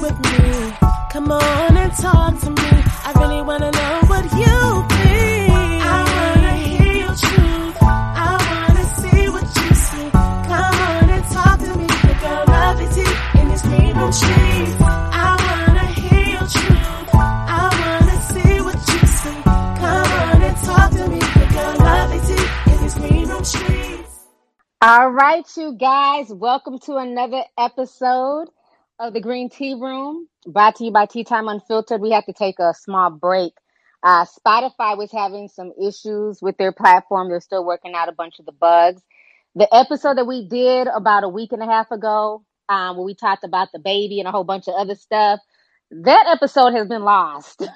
with me. Come on and talk to me. I really wanna know what you think. I wanna hear your truth. I wanna see what you see. Come on and talk to me. Pick a lovely tea in this green room streets. I wanna hear your truth. I wanna see what you see. Come on and talk to me. Pick a lovely tea in this green room streets. All right, you guys, welcome to another episode of the Green Tea Room, brought to you by Tea Time Unfiltered. We have to take a small break. Uh, Spotify was having some issues with their platform. They're still working out a bunch of the bugs. The episode that we did about a week and a half ago, um, where we talked about the baby and a whole bunch of other stuff, that episode has been lost.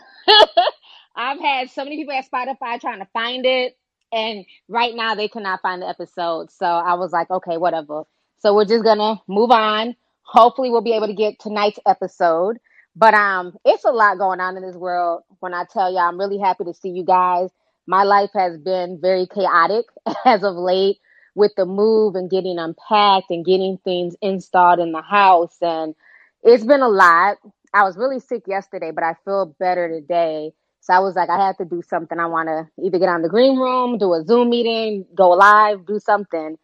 I've had so many people at Spotify trying to find it, and right now they cannot find the episode. So I was like, okay, whatever. So we're just gonna move on. Hopefully, we'll be able to get tonight's episode. But um, it's a lot going on in this world. When I tell you, I'm really happy to see you guys. My life has been very chaotic as of late with the move and getting unpacked and getting things installed in the house, and it's been a lot. I was really sick yesterday, but I feel better today. So I was like, I have to do something. I want to either get on the green room, do a Zoom meeting, go live, do something.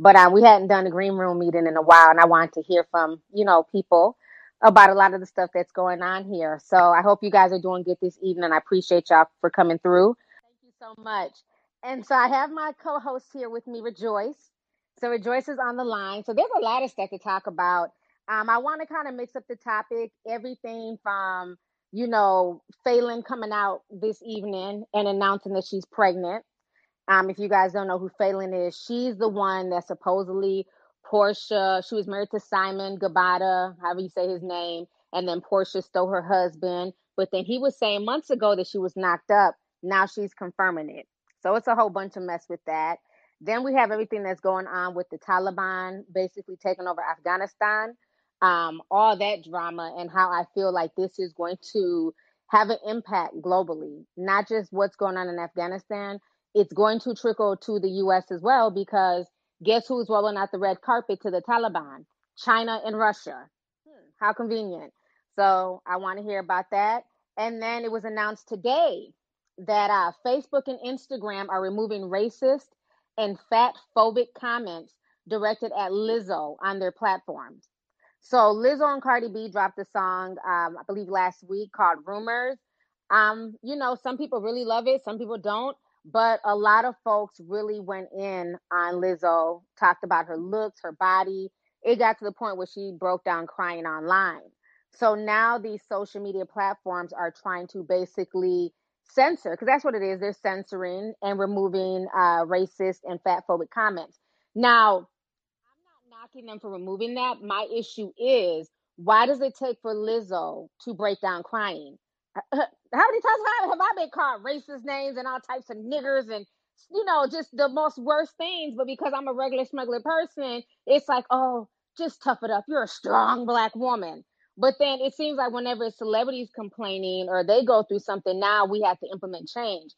But um, we hadn't done a green room meeting in a while, and I wanted to hear from you know people about a lot of the stuff that's going on here. So I hope you guys are doing good this evening. I appreciate y'all for coming through. Thank you so much. And so I have my co-host here with me, Rejoice. So Rejoice is on the line. So there's a lot of stuff to talk about. Um, I want to kind of mix up the topic, everything from you know Falynn coming out this evening and announcing that she's pregnant. Um, if you guys don't know who Falynn is, she's the one that supposedly Porsha, she was married to Simon Guobadia, however you say his name, and then Porsha stole her husband. But then he was saying months ago that she was knocked up. Now she's confirming it. So it's a whole bunch of mess with that. Then we have everything that's going on with the Taliban basically taking over Afghanistan, um, all that drama, and how I feel like this is going to have an impact globally, not just what's going on in Afghanistan, it's going to trickle to the US as well because guess who's rolling out the red carpet to the Taliban? China and Russia. Hmm, how convenient. So I want to hear about that. And then it was announced today that uh, Facebook and Instagram are removing racist and fat phobic comments directed at Lizzo on their platforms. So Lizzo and Cardi B dropped a song, um, I believe last week called Rumors. Um, you know, some people really love it, some people don't. But a lot of folks really went in on Lizzo, talked about her looks, her body. It got to the point where she broke down crying online. So now these social media platforms are trying to basically censor, because that's what it is. They're censoring and removing uh, racist and fatphobic comments. Now, I'm not knocking them for removing that. My issue is why does it take for Lizzo to break down crying? how many times have, have I been called racist names and all types of niggers and you know just the most worst things? But because I'm a regular smuggler person, it's like, oh, just tough it up. You're a strong black woman. But then it seems like whenever a celebrities complaining or they go through something, now we have to implement change.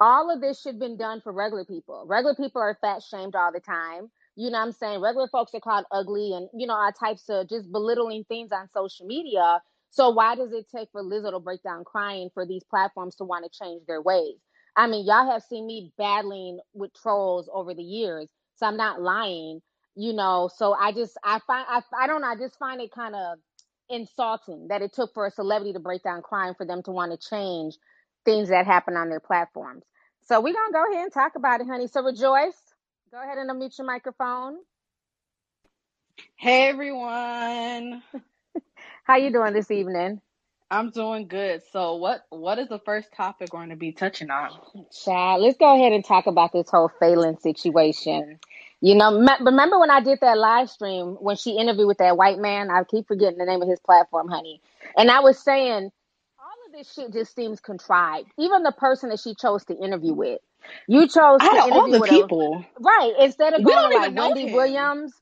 All of this should have been done for regular people. Regular people are fat shamed all the time. You know what I'm saying? Regular folks are called ugly and, you know, all types of just belittling things on social media so why does it take for Lizzo to break down crying for these platforms to want to change their ways? I mean, y'all have seen me battling with trolls over the years, so I'm not lying, you know. So I just I find I I don't know, I just find it kind of insulting that it took for a celebrity to break down crying for them to want to change things that happen on their platforms. So we're gonna go ahead and talk about it, honey. So rejoice. Go ahead and unmute your microphone. Hey everyone. How you doing this evening? I'm doing good. So what what is the first topic we're going to be touching on? Child, let's go ahead and talk about this whole Falynn situation. You know, me- remember when I did that live stream when she interviewed with that white man? I keep forgetting the name of his platform, honey. And I was saying all of this shit just seems contrived. Even the person that she chose to interview with. You chose to Out of all interview the with a people, right instead of we going don't like even know Wendy him. Williams.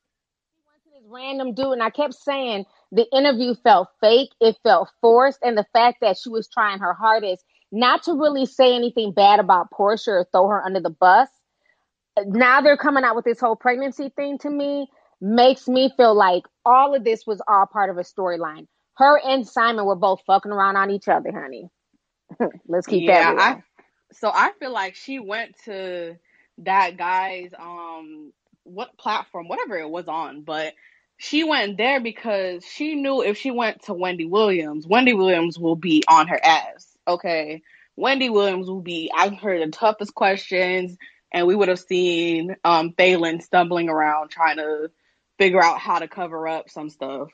She went to this random dude, and I kept saying the interview felt fake. It felt forced, and the fact that she was trying her hardest not to really say anything bad about Porsha or throw her under the bus. Now they're coming out with this whole pregnancy thing to me makes me feel like all of this was all part of a storyline. her and Simon were both fucking around on each other, honey. Let's keep Yeah, that. I so I feel like she went to that guy's um what platform, whatever it was on, but she went there because she knew if she went to Wendy Williams, Wendy Williams will be on her ass. Okay. Wendy Williams will be I've heard the toughest questions and we would have seen um Falynn stumbling around trying to figure out how to cover up some stuff.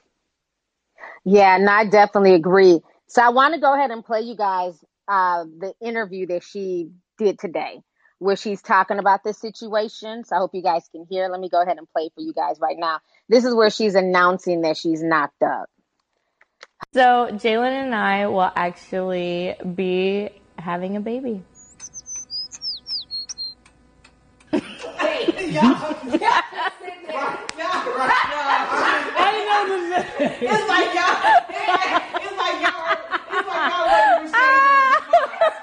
Yeah, and I definitely agree. So I want to go ahead and play you guys uh, the interview that she did today, where she's talking about this situation. So I hope you guys can hear. Let me go ahead and play for you guys right now. This is where she's announcing that she's knocked up. So Jaylan and I will actually be having a baby. Hey. Right now. It's like y'all. It's like y'all. It's like y'all waiting for shit.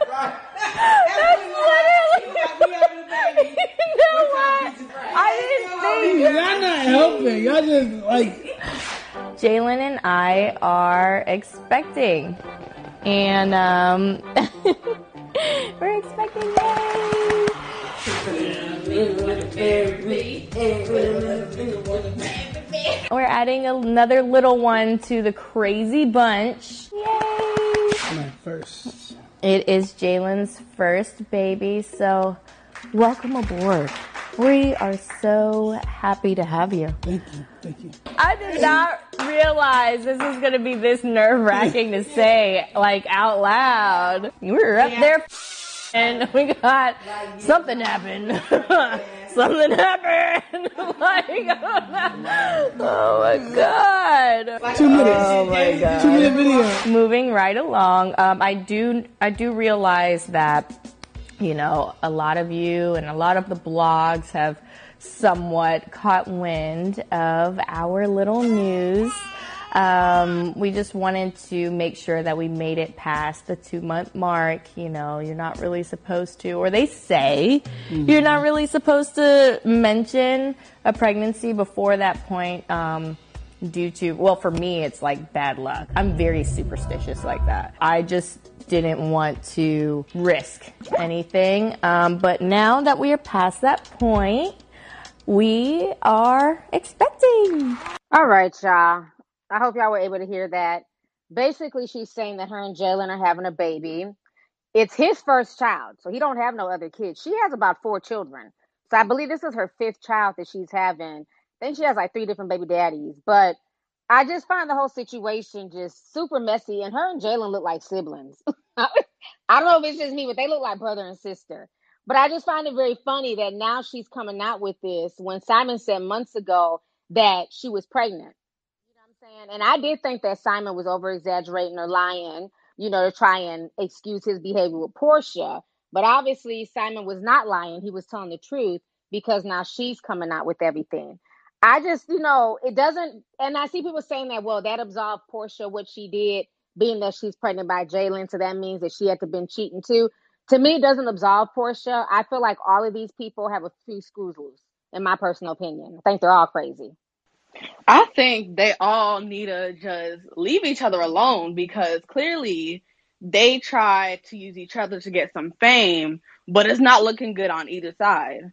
Right. That's literally. Like we a baby. I didn't think Y'all not helping. Y'all just like. Jaylan and I are expecting, and um, we're expecting. Yay! We're adding another little one to the crazy bunch. Yay! My first. It is Jaylan's first baby, so welcome aboard. We are so happy to have you. Thank you. Thank you. I did not realize this was going to be this nerve wracking to say, like out loud. We were up there and we got something happened. something happened. like, oh my god. Two minutes. Oh my god. Two minute video. Moving right along, um, I do I do realize that you know a lot of you and a lot of the blogs have somewhat caught wind of our little news. Um, we just wanted to make sure that we made it past the two month mark. You know, you're not really supposed to, or they say you're not really supposed to mention a pregnancy before that point. Um, due to well for me it's like bad luck i'm very superstitious like that i just didn't want to risk anything um, but now that we are past that point we are expecting All right, y'all. I hope y'all were able to hear that. Basically, she's saying that her and Jaylan are having a baby. It's his first child, so he don't have no other kids. She has about four children. So I believe this is her fifth child that she's having. I think she has like three different baby daddies. But I just find the whole situation just super messy. And her and Jaylan look like siblings. I don't know if it's just me, but they look like brother and sister. But I just find it very funny that now she's coming out with this when Simon said months ago that she was pregnant. You know what I'm saying? And I did think that Simon was over exaggerating or lying, you know, to try and excuse his behavior with Porsha. But obviously, Simon was not lying. He was telling the truth because now she's coming out with everything. I just, you know, it doesn't, and I see people saying that, well, that absolved Porsha what she did, being that she's pregnant by Jaylan, so that means that she had to been cheating too. To me, it doesn't absolve Porsha. I feel like all of these people have a few screws loose, in my personal opinion. I think they're all crazy. I think they all need to just leave each other alone because clearly they try to use each other to get some fame, but it's not looking good on either side.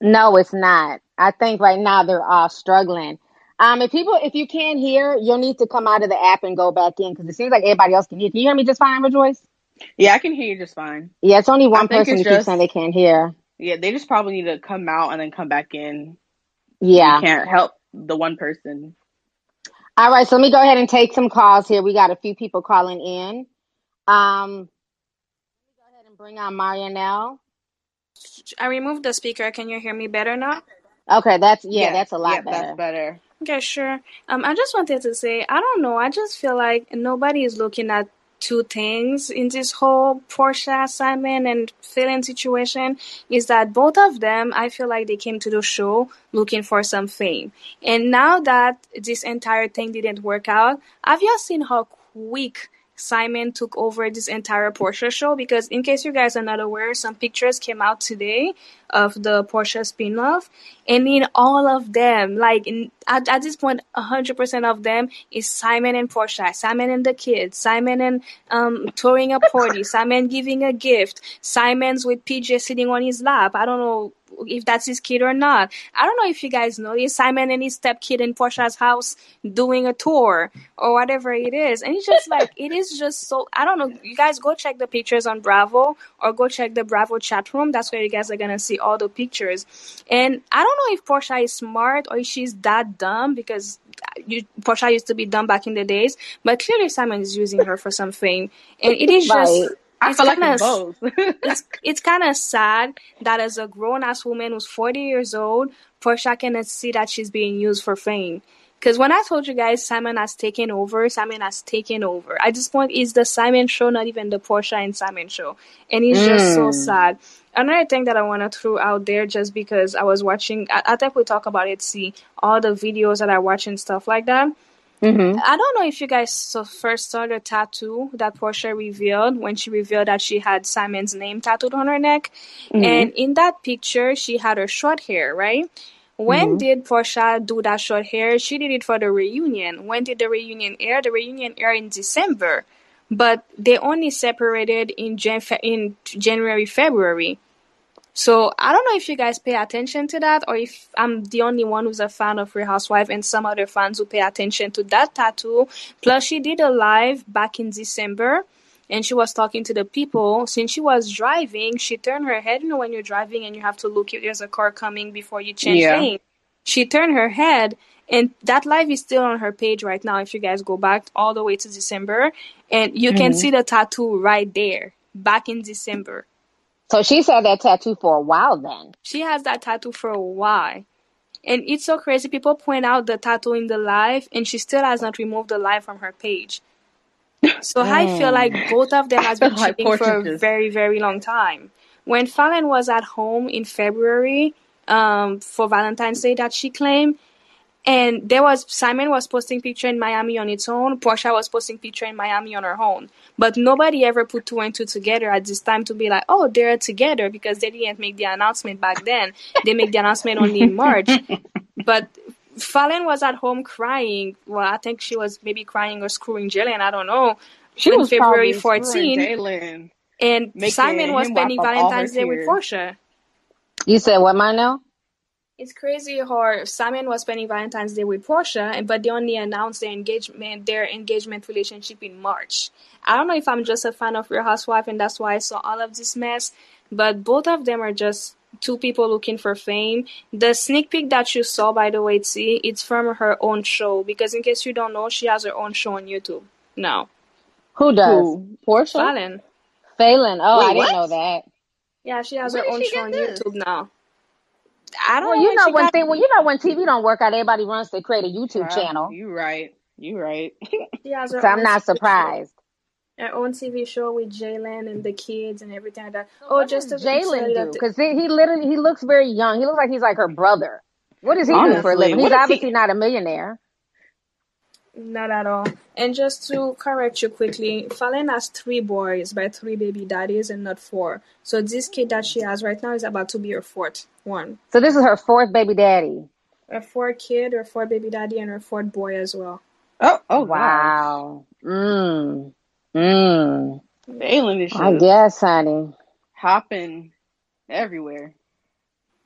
No, it's not. I think right now they're all struggling. Um, if people, if you can't hear, you'll need to come out of the app and go back in because it seems like everybody else can hear. Can you hear me just fine, Rejoice? Yeah, I can hear you just fine. Yeah, it's only one person it's who keeps saying they can't hear. Yeah, they just probably need to come out and then come back in. Yeah. You can't help the one person. All right, so let me go ahead and take some calls here. We got a few people calling in. Um, let me go ahead and bring on Marianelle. I removed the speaker. Can you hear me better now? Okay, that's yeah, that's a lot yeah, better. That's better. Okay, sure. Um, I just wanted to say, I don't know. I just feel like nobody is looking at two things in this whole Porsha, Simon, and Falynn situation. Is that both of them? I feel like they came to the show looking for some fame, and now that this entire thing didn't work out, have you seen how quick Simon took over this entire Porsha show because, in case you guys are not aware, some pictures came out today of the Porsha spin-off, and in all of them, like in, at, at this point, hundred percent of them is Simon and Porsha, Simon and the kids, Simon and um throwing a party, Simon giving a gift, Simon's with PJ sitting on his lap. I don't know if that's his kid or not. I don't know if you guys noticed Simon and his stepkid in Porsha's house doing a tour or whatever it is. And it's just like, it is just so, I don't know. You guys go check the pictures on Bravo or go check the Bravo chat room. That's where you guys are going to see all the pictures. And I don't know if Porsha is smart or if she's that dumb because you, Porsha used to be dumb back in the days, but clearly Simon is using her for some fame. And it is just, Right. I it's feel like kinda it's both. it's it's kind of sad that as a grown ass woman who's 40 years old, Porsha cannot see that she's being used for fame. Because when I told you guys Simon has taken over, Simon has taken over. At this point, it's the Simon show, not even the Porsha and Simon show. And it's just so mm. sad. Another thing that I want to throw out there, just because I was watching, I, I think we talk about it, see all the videos that I watch and stuff like that. Mm-hmm. I don't know if you guys saw, first saw the tattoo that Porsha revealed when she revealed that she had Simon's name tattooed on her neck. And in that picture, she had her short hair, right? When did Porsha do that short hair? She did it for the reunion. When did the reunion air? The reunion air in December, but they only separated in Jan- in January, February. So I don't know if you guys pay attention to that or if I'm the only one who's a fan of Real Housewife and some other fans who pay attention to that tattoo. Plus she did a live back in December and she was talking to the people. Since she was driving, she turned her head. You know when you're driving and you have to look if there's a car coming before you change Yeah. lane. She turned her head and that live is still on her page right now if you guys go back all the way to December and you can mm-hmm. see the tattoo right there back in December. So she's had that tattoo for a while then. She has that tattoo for a while. And it's so crazy. People point out the tattoo in the live, and she still has not removed the live from her page. So I feel like both of them has been Like cheating for a very, very long time. When Falynn was at home in February um, for Valentine's Day that she claimed, and there was Simon was posting picture in Miami on its own, Porsha was posting picture in Miami on her own. But nobody ever put two and two together at this time to be like, oh, they're together because they didn't make the announcement back then. They make the announcement only in March. But Falynn was at home crying. Well, I think she was maybe crying or screwing Jillian. I don't know. She on was February probably 14, and Simon was spending up all her Valentine's Day with tears. Porsha. You said what, Marnell? It's crazy how Simon was spending Valentine's Day with Porsha, but they only announced their engagement, their engagement relationship in March. I don't know if I'm just a fan of Real Housewife, and that's why I saw all of this mess. But both of them are just two people looking for fame. The sneak peek that you saw, by the way, see, it's from her own show. Because in case you don't know, she has her own show on YouTube now. Who does? Who? Porsha? Falynn. Falynn. Oh, Wait, I didn't what? know that. Yeah, she has Where her own show on this? YouTube now. I don't Well, know. you know she when got thing, well, you know when TV don't work out, everybody runs to create a YouTube Right. channel. You right. You right. She has her So I'm not TV show. surprised. Her own TV show with Jaylan and the kids and everything like that. Oh, What just does to Jaylan do? Because he, he literally he looks very young. He looks like he's like her brother. What does he do for a living? He's is he- obviously not a millionaire. Not at all. And just to correct you quickly, Falynn has three boys by three baby daddies and not four. So this kid that she has right now is about to be her fourth one. So this is her fourth baby daddy. Her fourth kid, her fourth baby daddy, and her fourth boy as well. Oh, oh Wow. Mm. Mm. wow. Jaylan is I just guess, honey. hopping everywhere.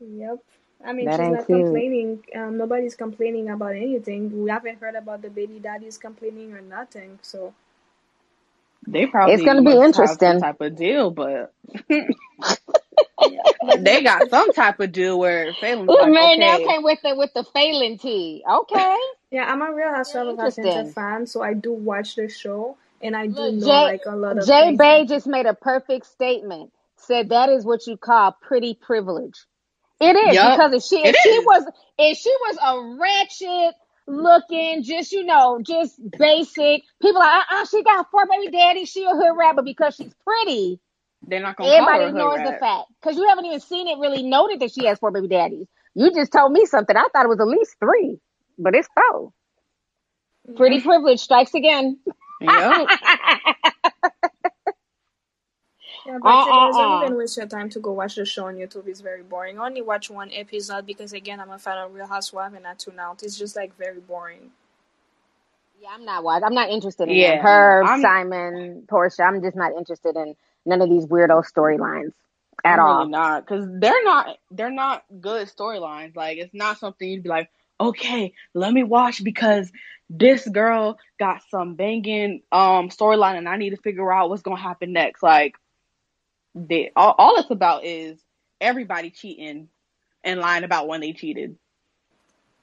Yep. I mean, That she's not cute. complaining. Um, nobody's complaining about anything. We haven't heard about the baby daddies complaining or nothing. So They probably It's gonna be interesting. type of deal, but they got some type of deal where Falynn's Ooh, like, Mary now okay, came with the with the Falynn tea. Okay. yeah, I'm a real Housewife of Atlanta Interesting. fan, so I do watch the show and I do Look, know Jay, like a lot of Jay things. Bay just made a perfect statement. Said that is what you call pretty privilege. It is Yup, because if she if it she is. was if she was a ratchet looking, just you know, just basic, people are like, uh uh she got four baby daddies, she a hood rat, but because she's pretty, they're not gonna everybody her a hood ignores the fact. Because you haven't even seen it really noted that she has four baby daddies. You just told me something. I thought it was at least three, but it's four. Pretty privilege strikes again. Yep. Yeah, but Uh, anyways, don't uh. even waste your time to go watch the show on YouTube. It's very boring. I only watch one episode because again, I'm a fan of Real Housewives and I tune out. It's just like very boring. Yeah, I'm not watching. I'm not interested in Yeah, them. Herb, I'm- Simon, Porsha. I'm just not interested in none of these weirdo storylines at I'm all. really not because they're not they're not good storylines. Like it's not something you'd be like, okay, let me watch because this girl got some banging um storyline and I need to figure out what's gonna happen next. Like they all, all it's about is everybody cheating and lying about when they cheated.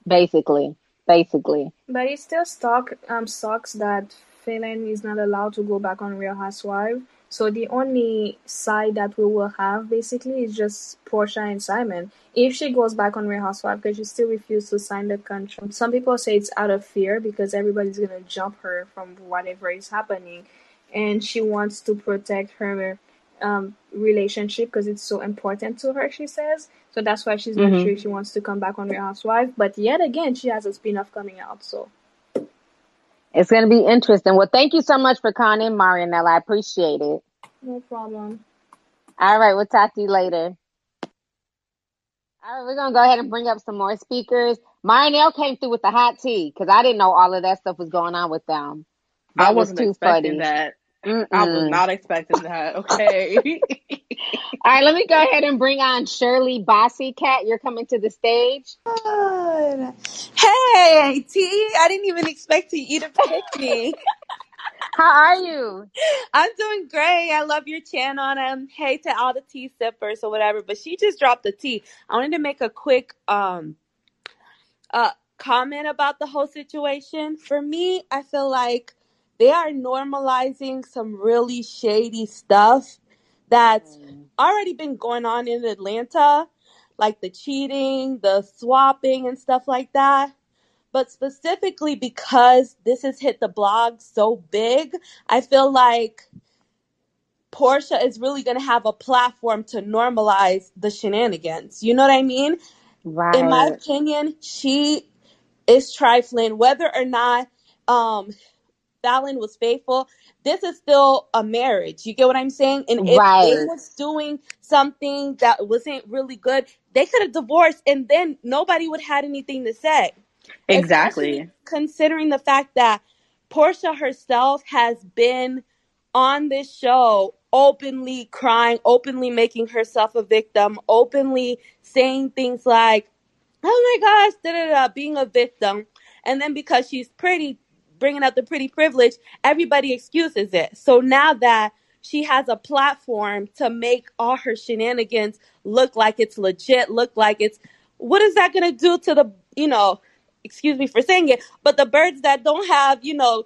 Basically, basically. But it still stuck, um, sucks that Falynn is not allowed to go back on Real Housewives. So the only side that we will have basically is just Porsha and Simon. If she goes back on Real Housewives, because she still refused to sign the contract. Some people say it's out of fear because everybody's gonna jump her from whatever is happening, and she wants to protect her um, relationship because it's so important to her. She says so. That's why she's not Mhm. sure if she wants to come back on Real Housewives. But yet again, she has a spin-off coming out. So. It's going to be interesting. Well, thank you so much for calling in, Marianella. I appreciate it. No problem. All right, we'll talk to you later. All right, we're going to go ahead and bring up some more speakers. Marianelle came through with the hot tea because I didn't know all of that stuff was going on with them. That I was wasn't too expecting funny. that. I was not expecting that. Okay. All right, let me go ahead and bring on Shirley Bossy Cat. You're coming to the stage. God. Hey, T. I didn't even expect you to pick me. How are you? I'm doing great. I love your channel. And um, hey to all the tea sippers or whatever. But she just dropped the tea. I wanted to make a quick um uh comment about the whole situation. For me, I feel like they are normalizing some really shady stuff that's already been going on in Atlanta, like the cheating, the swapping, and stuff like that. But specifically because this has hit the blog so big, I feel like Porsha is really going to have a platform to normalize the shenanigans. You know what I mean? Right. In my opinion, she is trifling. Whether or not um, Falynn was faithful, this is still a marriage. You get what I'm saying? And if they was doing something that wasn't really good, they could have divorced and then nobody would have had anything to say. exactly. Especially considering the fact that Porsha herself has been on this show openly crying, openly making herself a victim, openly saying things like, oh my gosh, da da da, being a victim. And then because she's pretty, bringing up the pretty privilege, everybody excuses it. So now that she has a platform to make all her shenanigans look like it's legit, look like it's, what is that going to do to the, you know, excuse me for saying it, but the birds that don't have, you know,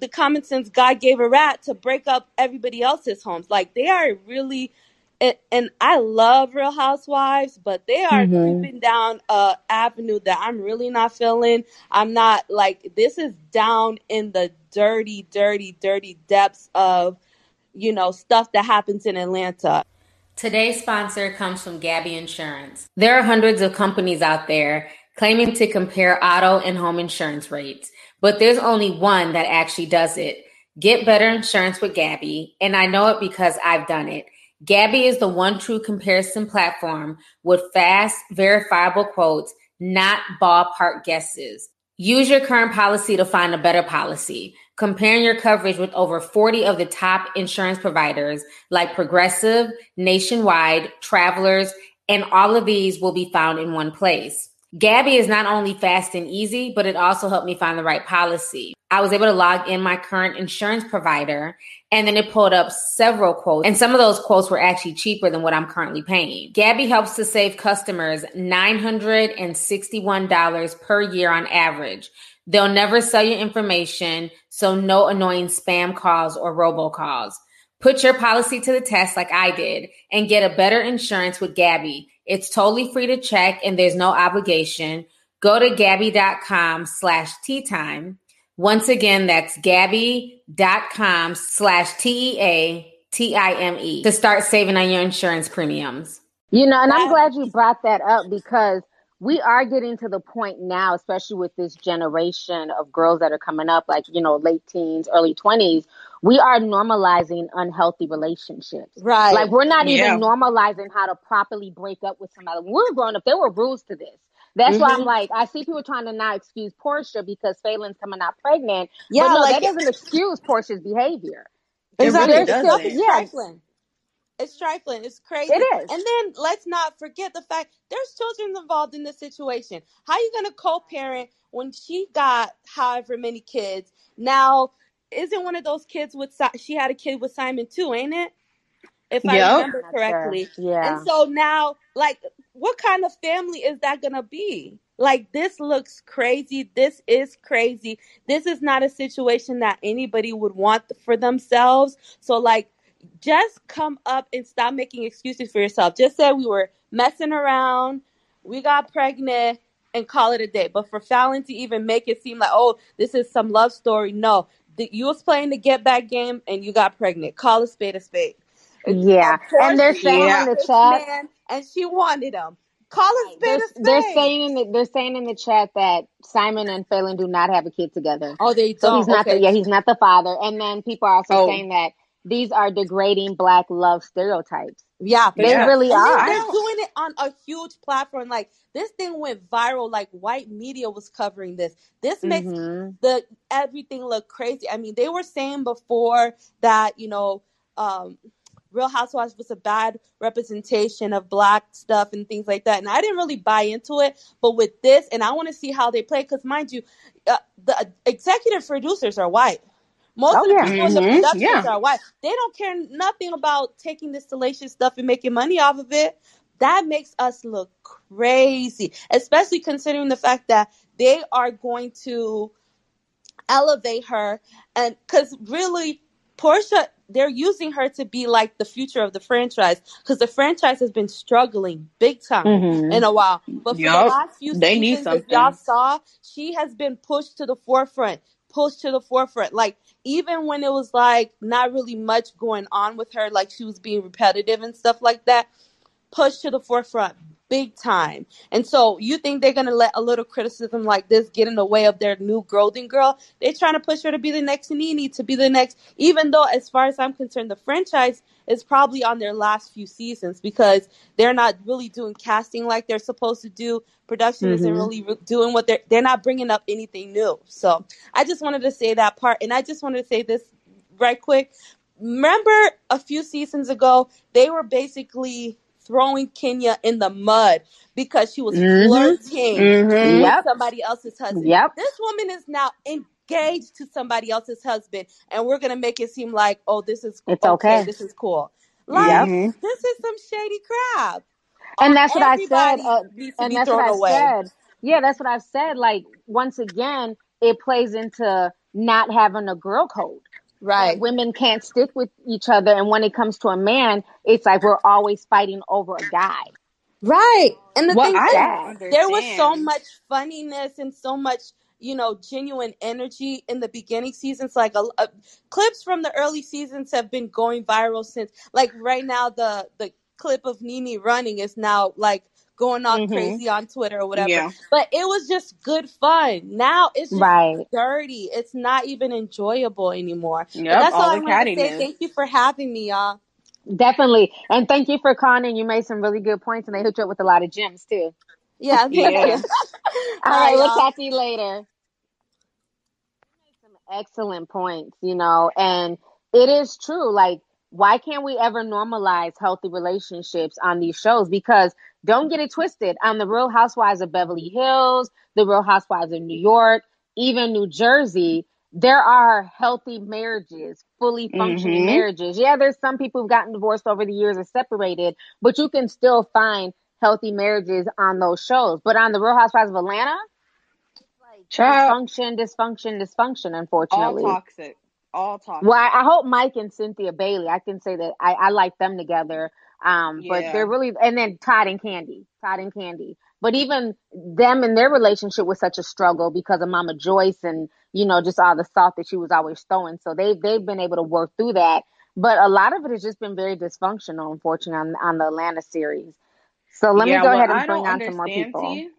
the common sense God gave a rat to break up everybody else's homes. Like they are really, and, and I love Real Housewives, but they are Mhm. creeping down a avenue that I'm really not feeling. I'm not like this is down in the dirty, dirty, dirty depths of, you know, stuff that happens in Atlanta. Today's sponsor comes from Gabi Insurance. There are hundreds of companies out there claiming to compare auto and home insurance rates, but there's only one that actually does it. Get better insurance with Gabi, and I know it because I've done it. Gabi is the one true comparison platform with fast, verifiable quotes, not ballpark guesses. Use your current policy to find a better policy. Comparing your coverage with over 40 of the top insurance providers like Progressive, Nationwide, Travelers, and all of these will be found in one place. Gabi is not only fast and easy, but it also helped me find the right policy. I was able to log in my current insurance provider and then it pulled up several quotes. And some of those quotes were actually cheaper than what I'm currently paying. Gabi helps to save customers $961 per year on average. They'll never sell your information, so no annoying spam calls or robocalls. Put your policy to the test like I did and get a better insurance with Gabby. It's totally free to check and there's no obligation. Go to gabi.com slash tea time. Once again, that's gabi.com slash T E A T I M E to start saving on your insurance premiums. You know, and I'm glad you brought that up because we are getting to the point now, especially with this generation of girls that are coming up, like, you know, late teens, early 20s, we are normalizing unhealthy relationships. Right. Like, we're not Yeah. even normalizing how to properly break up with somebody. When we were growing up, there were rules to this. That's why I'm Mhm. like, I see people trying to now excuse Porsha because Falynn's coming out pregnant. Yeah, but no, like that doesn't excuse Porsha's behavior. It exactly. really still, It's yes, trifling. It's trifling. It's crazy. it is. And then let's not forget the fact there's children involved in this situation. How you gonna co-parent when she got however many kids? Now, isn't one of those kids with Si- she had a kid with Simon too, ain't it? If I Yep. remember Not sure. correctly. Yeah. And so now, like, what kind of family is that gonna be? Like, this looks crazy. This is crazy. This is not a situation that anybody would want for themselves. So, like, just come up and stop making excuses for yourself. Just say we were messing around, we got pregnant, and call it a day. But for Falynn to even make it seem like, oh, this is some love story, no. The, you was playing the get back game and you got pregnant. Call a spade a spade. Yeah. And they're saying Yeah. in the chat, man, and she wanted him. Call a spade they're, a spade. they're saying in the, they're saying in the chat that Simon and Falynn do not have a kid together. oh, they So don't. he's not okay. the yeah, he's not the father. And then people are also Oh. saying that these are degrading black love stereotypes. Yeah, They. Yeah. really And are. they're doing it on a huge platform. Like this thing went viral. Like white media was covering this. This makes hmm the everything look crazy. I mean, they were saying before that you know, um, Real Housewives was a bad representation of black stuff and things like that, and I didn't really buy into it. But with this, and I want to see how they play, because mind you, uh, the executive producers are white. Most Oh of the yeah. people in the Mhm. productions Yeah. are white. They don't care nothing about taking this salacious stuff and making money off of it. That makes us look crazy, especially considering the fact that they are going to elevate her and because really Porsha they're using her to be like the future of the franchise because the franchise has been struggling big time hmm in a while. But for the Yup. last few They need seasons, if y'all something. saw, she has been pushed to the forefront, pushed to the forefront. Like even when it was like not really much going on with her, like she was being repetitive and stuff like that, pushed to the forefront big time. And so you think they're gonna let a little criticism like this get in the way of their new golden girl? They're trying to push her to be the next Nene, to be the next. Even though, as far as I'm concerned, the franchise is probably on their last few seasons because they're not really doing casting like they're supposed to do. Production isn't hmm really re- doing what they're. They're not bringing up anything new. So I just wanted to say that part, and I just wanted to say this right quick. Remember a few seasons ago, they were basically throwing Kenya in the mud because she was Mhm. flirting Mhm. with Yep. somebody else's husband. Yep. This woman is now engaged to somebody else's husband, and we're gonna make it seem like, oh, this is It's okay, okay. this is cool. Like Yep. This is some shady crap. And that's what I said. Uh, and that's what I away. said. Yeah, that's what I've said. Like once again, it plays into not having a girl code. That Right. women can't stick with each other, and when it comes to a man, it's like we're always fighting over a guy. Right. And the What thing I is, there was so much funniness and so much you know genuine energy in the beginning seasons like a, a- clips from the early seasons have been going viral since like right now the the clip of NeNe running is now like going all hmm crazy on Twitter or whatever Yeah. but it was just good fun now it's just Right. dirty it's not even enjoyable anymore but Yep. that's all All I wanted to say thank you for having me y'all Definitely. And thank you for calling in. You made some really good points, and they hooked you up with a lot of gems too. yeah Yeah. All right, we'll talk to you later. Some excellent points, you know, and it is true. Like, why can't we ever normalize healthy relationships on these shows? Because don't get it twisted. On the Real Housewives of Beverly Hills, the Real Housewives of New York, even New Jersey, there are healthy marriages, fully functioning Mhm. marriages. Yeah, there's some people who've gotten divorced over the years or separated, but you can still find healthy marriages on those shows. But on the Real Housewives of Atlanta, like Child. dysfunction, dysfunction, dysfunction, All unfortunately. toxic. All toxic. Well, I, I hope Mike and Cynthia Bailey, I can say that I, I like them together. Um, but they're really, and then Todd and Kandi, Todd and Kandi. But even them and their relationship was such a struggle because of Mama Joyce and, you know, just all the salt that she was always throwing. So they, they've been able to work through that. But a lot of it has just been very dysfunctional, unfortunately, on, on the Atlanta series. So let yeah, me go ahead and I bring on some more people. T,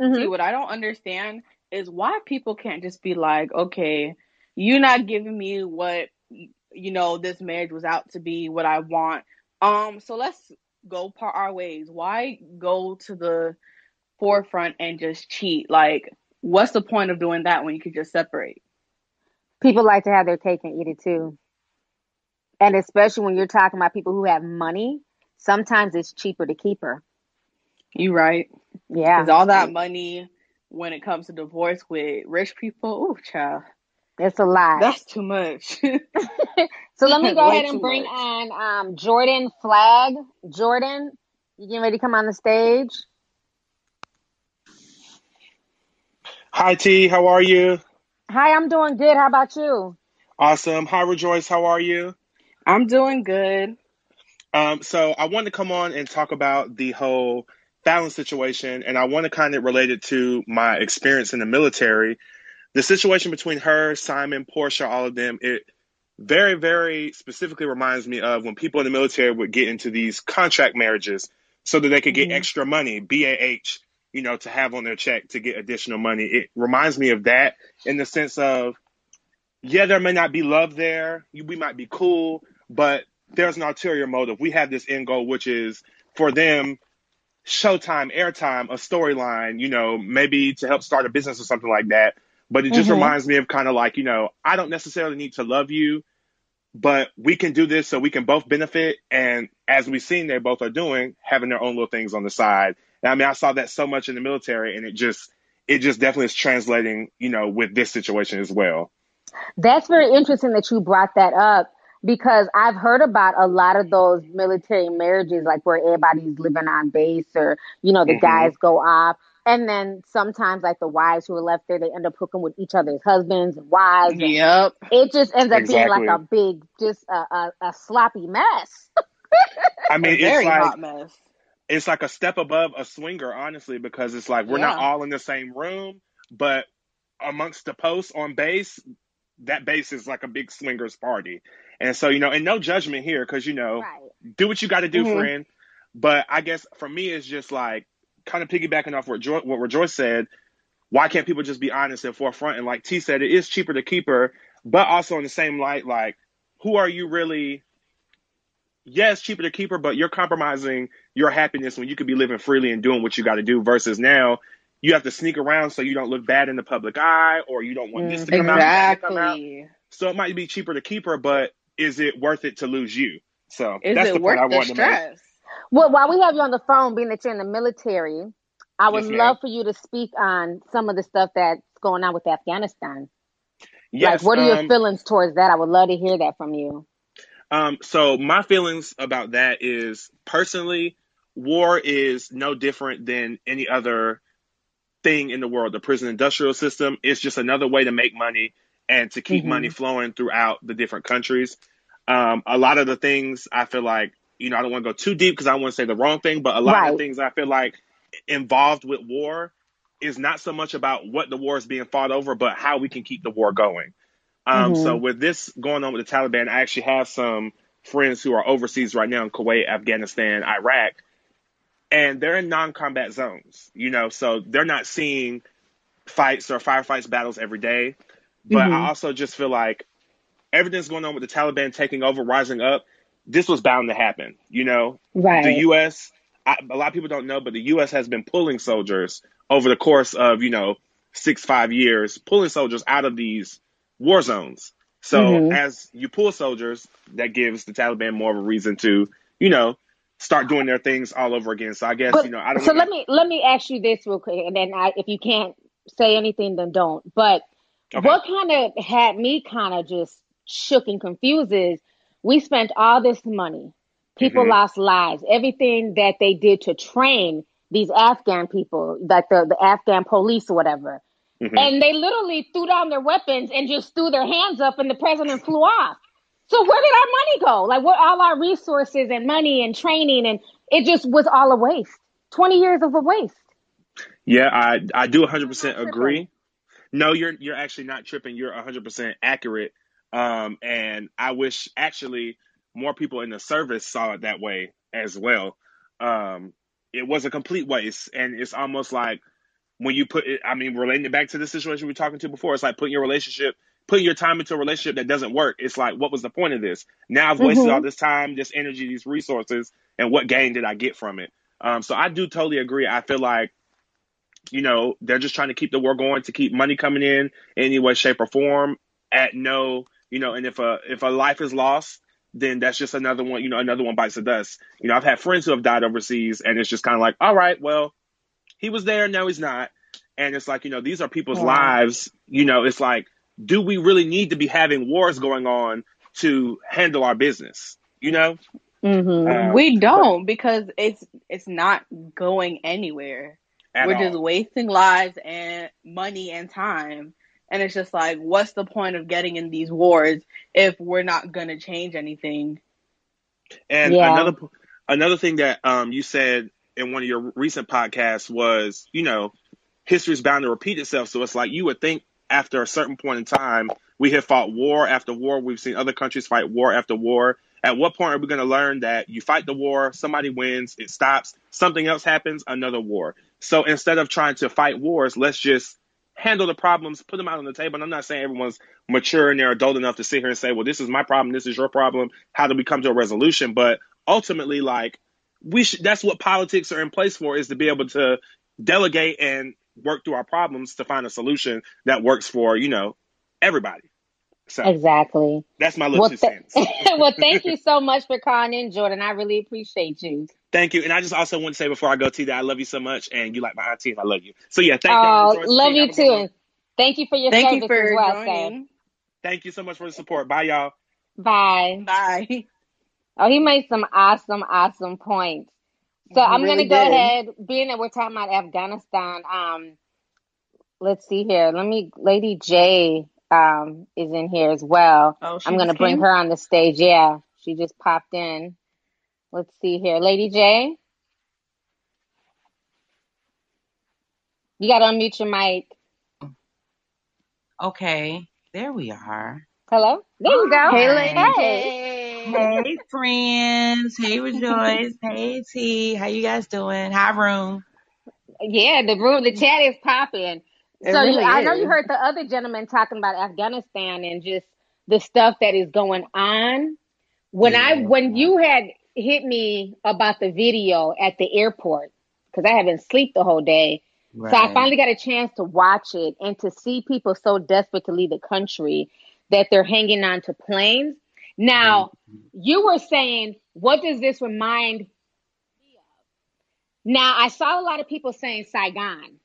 Mhm. See, what I don't understand is why people can't just be like, okay, you're not giving me what you know this marriage was out to be, what I want. Um, so let's go part our ways. Why go to the forefront and just cheat? Like, what's the point of doing that when you could just separate? People like to have their cake and eat it too. And especially when you're talking about people who have money, sometimes it's cheaper to keep her. You right? Yeah. Because all that money, when it comes to divorce with rich people, oh, child, That's a lot. that's too much. So let me go ahead and bring much. on um, Jordan Flag. Jordan, you getting ready to come on the stage? Hi T, how are you? Hi, I'm doing good. How about you? Awesome. Hi Rejoice, how are you? I'm doing good. Um, so I wanted to come on and talk about the whole Falynn situation, and I want to kind of relate it to my experience in the military. The situation between her, Simon, Porsha, all of them, it very, very specifically reminds me of when people in the military would get into these contract marriages so that they could get Mhm. extra money, BAH, you know, to have on their check to get additional money. It reminds me of that in the sense of, yeah, there may not be love there. We might be cool, but there's an ulterior motive. We have this end goal, which is for them, showtime, airtime, a storyline, you know, maybe to help start a business or something like that. But it just Mhm. reminds me of kind of like, you know, I don't necessarily need to love you, but we can do this so we can both benefit. And as we've seen, they both are doing, having their own little things on the side. And I mean, I saw that so much in the military, and it just, it just definitely is translating, you know, with this situation as well. That's very interesting that you brought that up because I've heard about a lot of those military marriages, like where everybody's living on base or, you know, the Mhm. guys go off. And then sometimes, like the wives who are left there, they end up hooking with each other's husbands and wives. And Yep. it just ends up being like a big, just a, a, a sloppy mess. I mean, it's very like, hot mess. it's like a step above a swinger, honestly, because it's like we're not all in the same room, but amongst the posts on base, that base is like a big swingers party. And so, you know, and no judgment here, because, you know, Right. do what you got to do, Mhm. friend. But I guess for me, it's just like kind of piggybacking off what, jo- what Rejoice said. Why can't people just be honest and forefront? And like T said, it is cheaper to keep her, but also in the same light, like, who are you really? Yes, cheaper to keep her, but you're compromising your happiness when you could be living freely and doing what you got to do. Versus now, you have to sneak around so you don't look bad in the public eye, or you don't want this to come out, to come out. Exactly. So it might be cheaper to keep her, but is it worth it to lose you? So Is that's it the point worth I the wanted to make. stress? Well, while we have you on the phone, being that you're in the military, I would Yes, love for you to speak on some of the stuff that's going on with Afghanistan. Yes. like, what are your um, feelings towards that? I would love to hear that from you. Um, so my feelings about that is personally, war is no different than any other thing in the world. The prison industrial system is just another way to make money and to keep Mhm. money flowing throughout the different countries. Um, a lot of the things I feel like, you know, I don't want to go too deep because I want to say the wrong thing, but a lot of Right. the things I feel like involved with war is not so much about what the war is being fought over, but how we can keep the war going. Um, Mhm. So with this going on with the Taliban, I actually have some friends who are overseas right now in Kuwait, Afghanistan, Iraq, and they're in non-combat zones. You know, so they're not seeing fights or firefights, battles every day. But Mhm. I also just feel like everything's going on with the Taliban taking over, rising up. This was bound to happen. You know, Right. the U.S. I, a lot of people don't know, but the U.S. has been pulling soldiers over the course of you know six five years, pulling soldiers out of these war zones. So Mhm. as you pull soldiers, that gives the Taliban more of a reason to you know start doing their things all over again. So I guess But you know I don't. so wanna, let me let me ask you this real quick, and then I, if you can't say anything, then don't. But Okay. what kind of had me kind of just shook and confused is we spent all this money, people Mhm. lost lives, everything that they did to train these Afghan people, like the the Afghan police or whatever, Mhm. and they literally threw down their weapons and just threw their hands up, and the president flew off. So where did our money go? Like what all our resources and money and training and it just was all a waste. 20 years of a waste. Yeah, I I do 100% Am I tripping? agree. No, you're you're actually not tripping. You're 100% accurate. Um, and I wish actually more people in the service saw it that way as well. Um, it was a complete waste, and it's almost like when you put it, I mean, relating it back to the situation we were talking to before, it's like putting your relationship, putting your time into a relationship that doesn't work. It's like, what was the point of this? Now I've wasted Mhm. all this time, this energy, these resources, and what gain did I get from it? Um, so I do totally agree. I feel like, you know, they're just trying to keep the war going to keep money coming in any way, shape, or form at no, you know, and if a if a life is lost, then that's just another one, you know, another one bites the dust. You know, I've had friends who have died overseas, and it's just kind of like, all right, well, he was there, no, he's not. And it's like, you know, these are people's lives. You know, it's like, do we really need to be having wars going on to handle our business? You know? Mhm. Uh, we don't because it's it's not going anywhere. We're all. just wasting lives and money and time. And it's just like, what's the point of getting in these wars if we're not gonna change anything? And Yeah. another another thing that um, you said in one of your recent podcasts was, you know, history's bound to repeat itself. So it's like you would think after a certain point in time, we have fought war after war. We've seen other countries fight war after war. At what point are we going to learn that you fight the war, somebody wins, it stops, something else happens, another war? So instead of trying to fight wars, let's just handle the problems, put them out on the table. And I'm not saying everyone's mature and they're adult enough to sit here and say, well, this is my problem, this is your problem. How do we come to a resolution? But ultimately, like, we should, that's what politics are in place for is to be able to delegate and work through our problems to find a solution that works for, you know, everybody. So Exactly. that's my little Well, two th- well, thank you so much for calling in, Jordan. I really appreciate you. Thank you. And I just also want to say before I go, to that I love you so much and you like my auntie and I love you. So yeah, thank you. Oh, Rejoice. love you have a good too. And thank you for your Thank service you for as well, sir. joining. Thank you so much for the support. Bye, y'all. Bye. Bye. Oh, he made some awesome, awesome points. So He I'm really gonna go did. ahead, being that we're talking about Afghanistan. Um, let's see here. Let me, Lady J, um, is in here as well. Oh, she I'm gonna bring came? her on the stage. Yeah, she just popped in. Let's see here, Lady J. You gotta unmute your mic. Okay, there we are. Hello. There you go. Hey, Lady Hey. Hey, friends. Hey, Rejoice. hey, T. How you guys doing? Hi, room. Yeah, the room, the chat is popping. It So you, really I know you heard the other gentleman talking about Afghanistan and just the stuff that is going on. When I, when you had hit me about the video at the airport, because I haven't slept the whole day, so I finally got a chance to watch it and to see people so desperate to leave the country that they're hanging on to planes. Now, you were saying, what does this remind me of? Now, I saw a lot of people saying Saigon.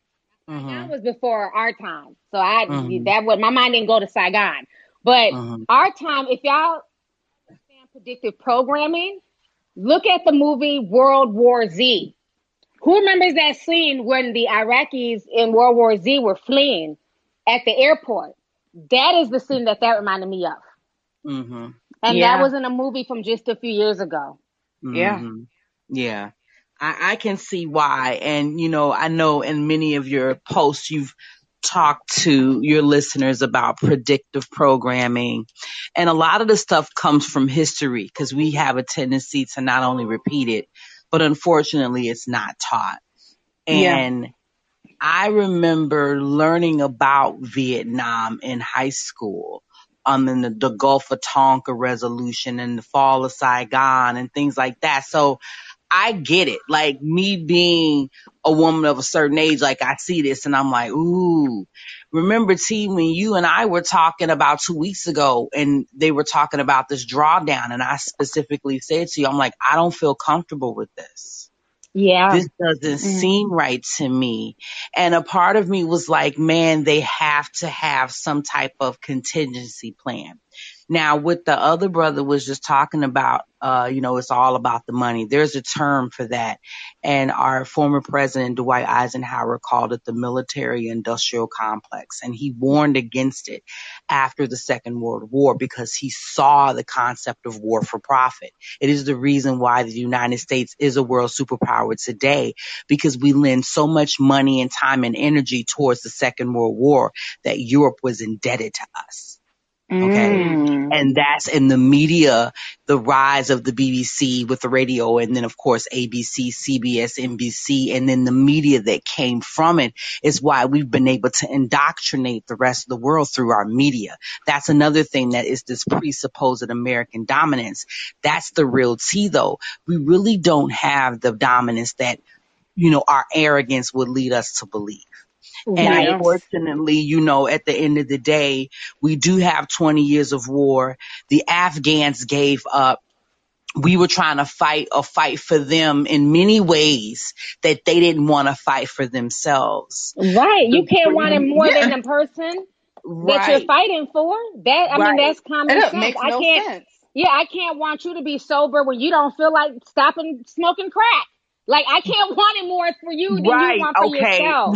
Saigon Mm-hmm. was before our time. So I Mhm. that would my mind didn't go to Saigon. But Mhm. our time, if y'all understand predictive programming, look at the movie World War Z. Who remembers that scene when the Iraqis in World War Z were fleeing at the airport? That is the scene that that reminded me of. Mm-hmm. And Yeah. that was in a movie from just a few years ago. Yeah. Mhm. Yeah. I, I can see why. And, you know, I know in many of your posts, you've talked to your listeners about predictive programming. And a lot of the stuff comes from history because we have a tendency to not only repeat it, but unfortunately it's not taught. Yeah. And I remember learning about Vietnam in high school. Um, in the, the Gulf of Tonkin resolution and the fall of Saigon and things like that. So I get it. Like me being a woman of a certain age, like I see this and I'm like, ooh. Remember T when you and I were talking about two weeks ago and they were talking about this drawdown and I specifically said to you, I'm like, I don't feel comfortable with this Yeah. this doesn't Mm. seem right to me. And a part of me was like, man, they have to have some type of contingency plan. Now, what the other brother was just talking about, uh, you know, it's all about the money. There's a term for that. And our former president, Dwight Eisenhower, called it the military industrial complex. And he warned against it after the Second World War because he saw the concept of war for profit. It is the reason why the United States is a world superpower today because we lend so much money and time and energy towards the Second World War that Europe was indebted to us. Okay. Mm. And that's in the media, the rise of the BBC with the radio, and then of course ABC, CBS, NBC, and then the media that came from it is why we've been able to indoctrinate the rest of the world through our media. That's another thing that is this presupposed American dominance. That's the real tea though. We really don't have the dominance that, you know, our arrogance would lead us to believe. And Right. unfortunately, you know, at the end of the day, we do have 20 years of war. The Afghans gave up. We were trying to fight or fight for them in many ways that they didn't want to fight for themselves. Right. You The can't want it freedom- more Yeah. than the person that you're Right. fighting for. That I mean, Right. that's common It sense. makes I no can't. sense. Yeah, I can't want you to be sober when you don't feel like stopping smoking crack. Like I can't want it more for you than Right. you want for Okay. yourself.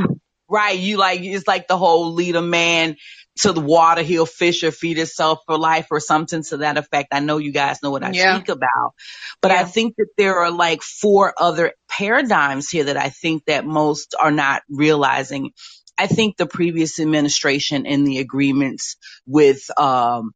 Right. You like, it's like the whole lead a man to the water, he'll fish or feed himself for life or something to that effect. I know you guys know what I Yeah. speak about, but I think that there are like four other paradigms here that I think that most are not realizing. I think the previous administration and the agreements with, um,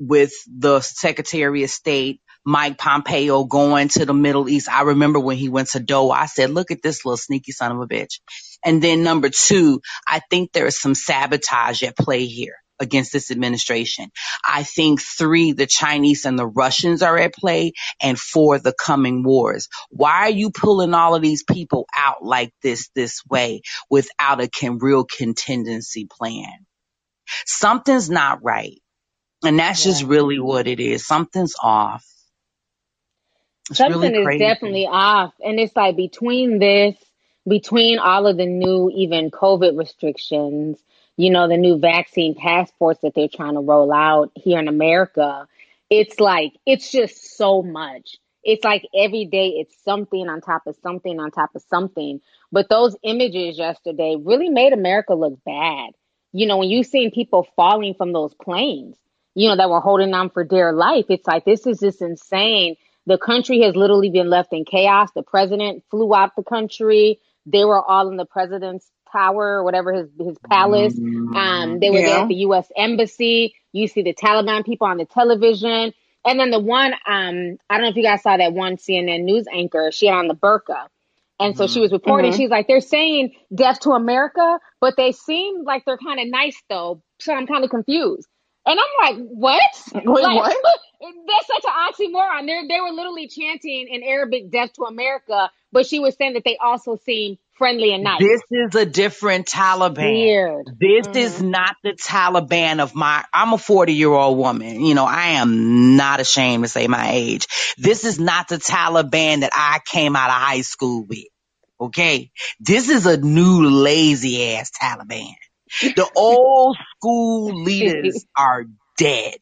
with the Secretary of State, Mike Pompeo going to the Middle East. I remember when he went to Doha, I said, look at this little sneaky son of a bitch. And then number two, I think there is some sabotage at play here against this administration. I think three, the Chinese and the Russians are at play and four, the coming wars. Why are you pulling all of these people out like this, this way without a can, real contingency plan? Something's not right. And that's just really what it is. Something's off. It's Something really is definitely off. And it's like between this, between all of the new even COVID restrictions, you know, the new vaccine passports that they're trying to roll out here in America, it's like it's just so much. It's like every day it's something on top of something on top of something. But those images yesterday really made America look bad. You know, when you've seen people falling from those planes, you know, that were holding on for dear life, it's like this is just insane. The country has literally been left in chaos. The president flew out the country. They were all in the president's tower or whatever his his palace. Um, they were there at the U.S. embassy. You see the Taliban people on the television, and then the one um, I don't know if you guys saw that one CNN news anchor. She had on the burqa, and so she was reporting. Mhm. She's like, they're saying death to America, but they seem like they're kind of nice though. So I'm kind of confused. And I'm like, what? Wait, like, what? That's such an oxymoron. They they were literally chanting in Arabic "Death to America," but she was saying that they also seem friendly and nice. This is a different Taliban. Weird. This is mm-hmm. not the Taliban of my, I'm a 40 year old woman. You know, I am not ashamed to say my age. This is not the Taliban that I came out of high school with. Okay. This is a new lazy ass Taliban. The old school leaders are dead.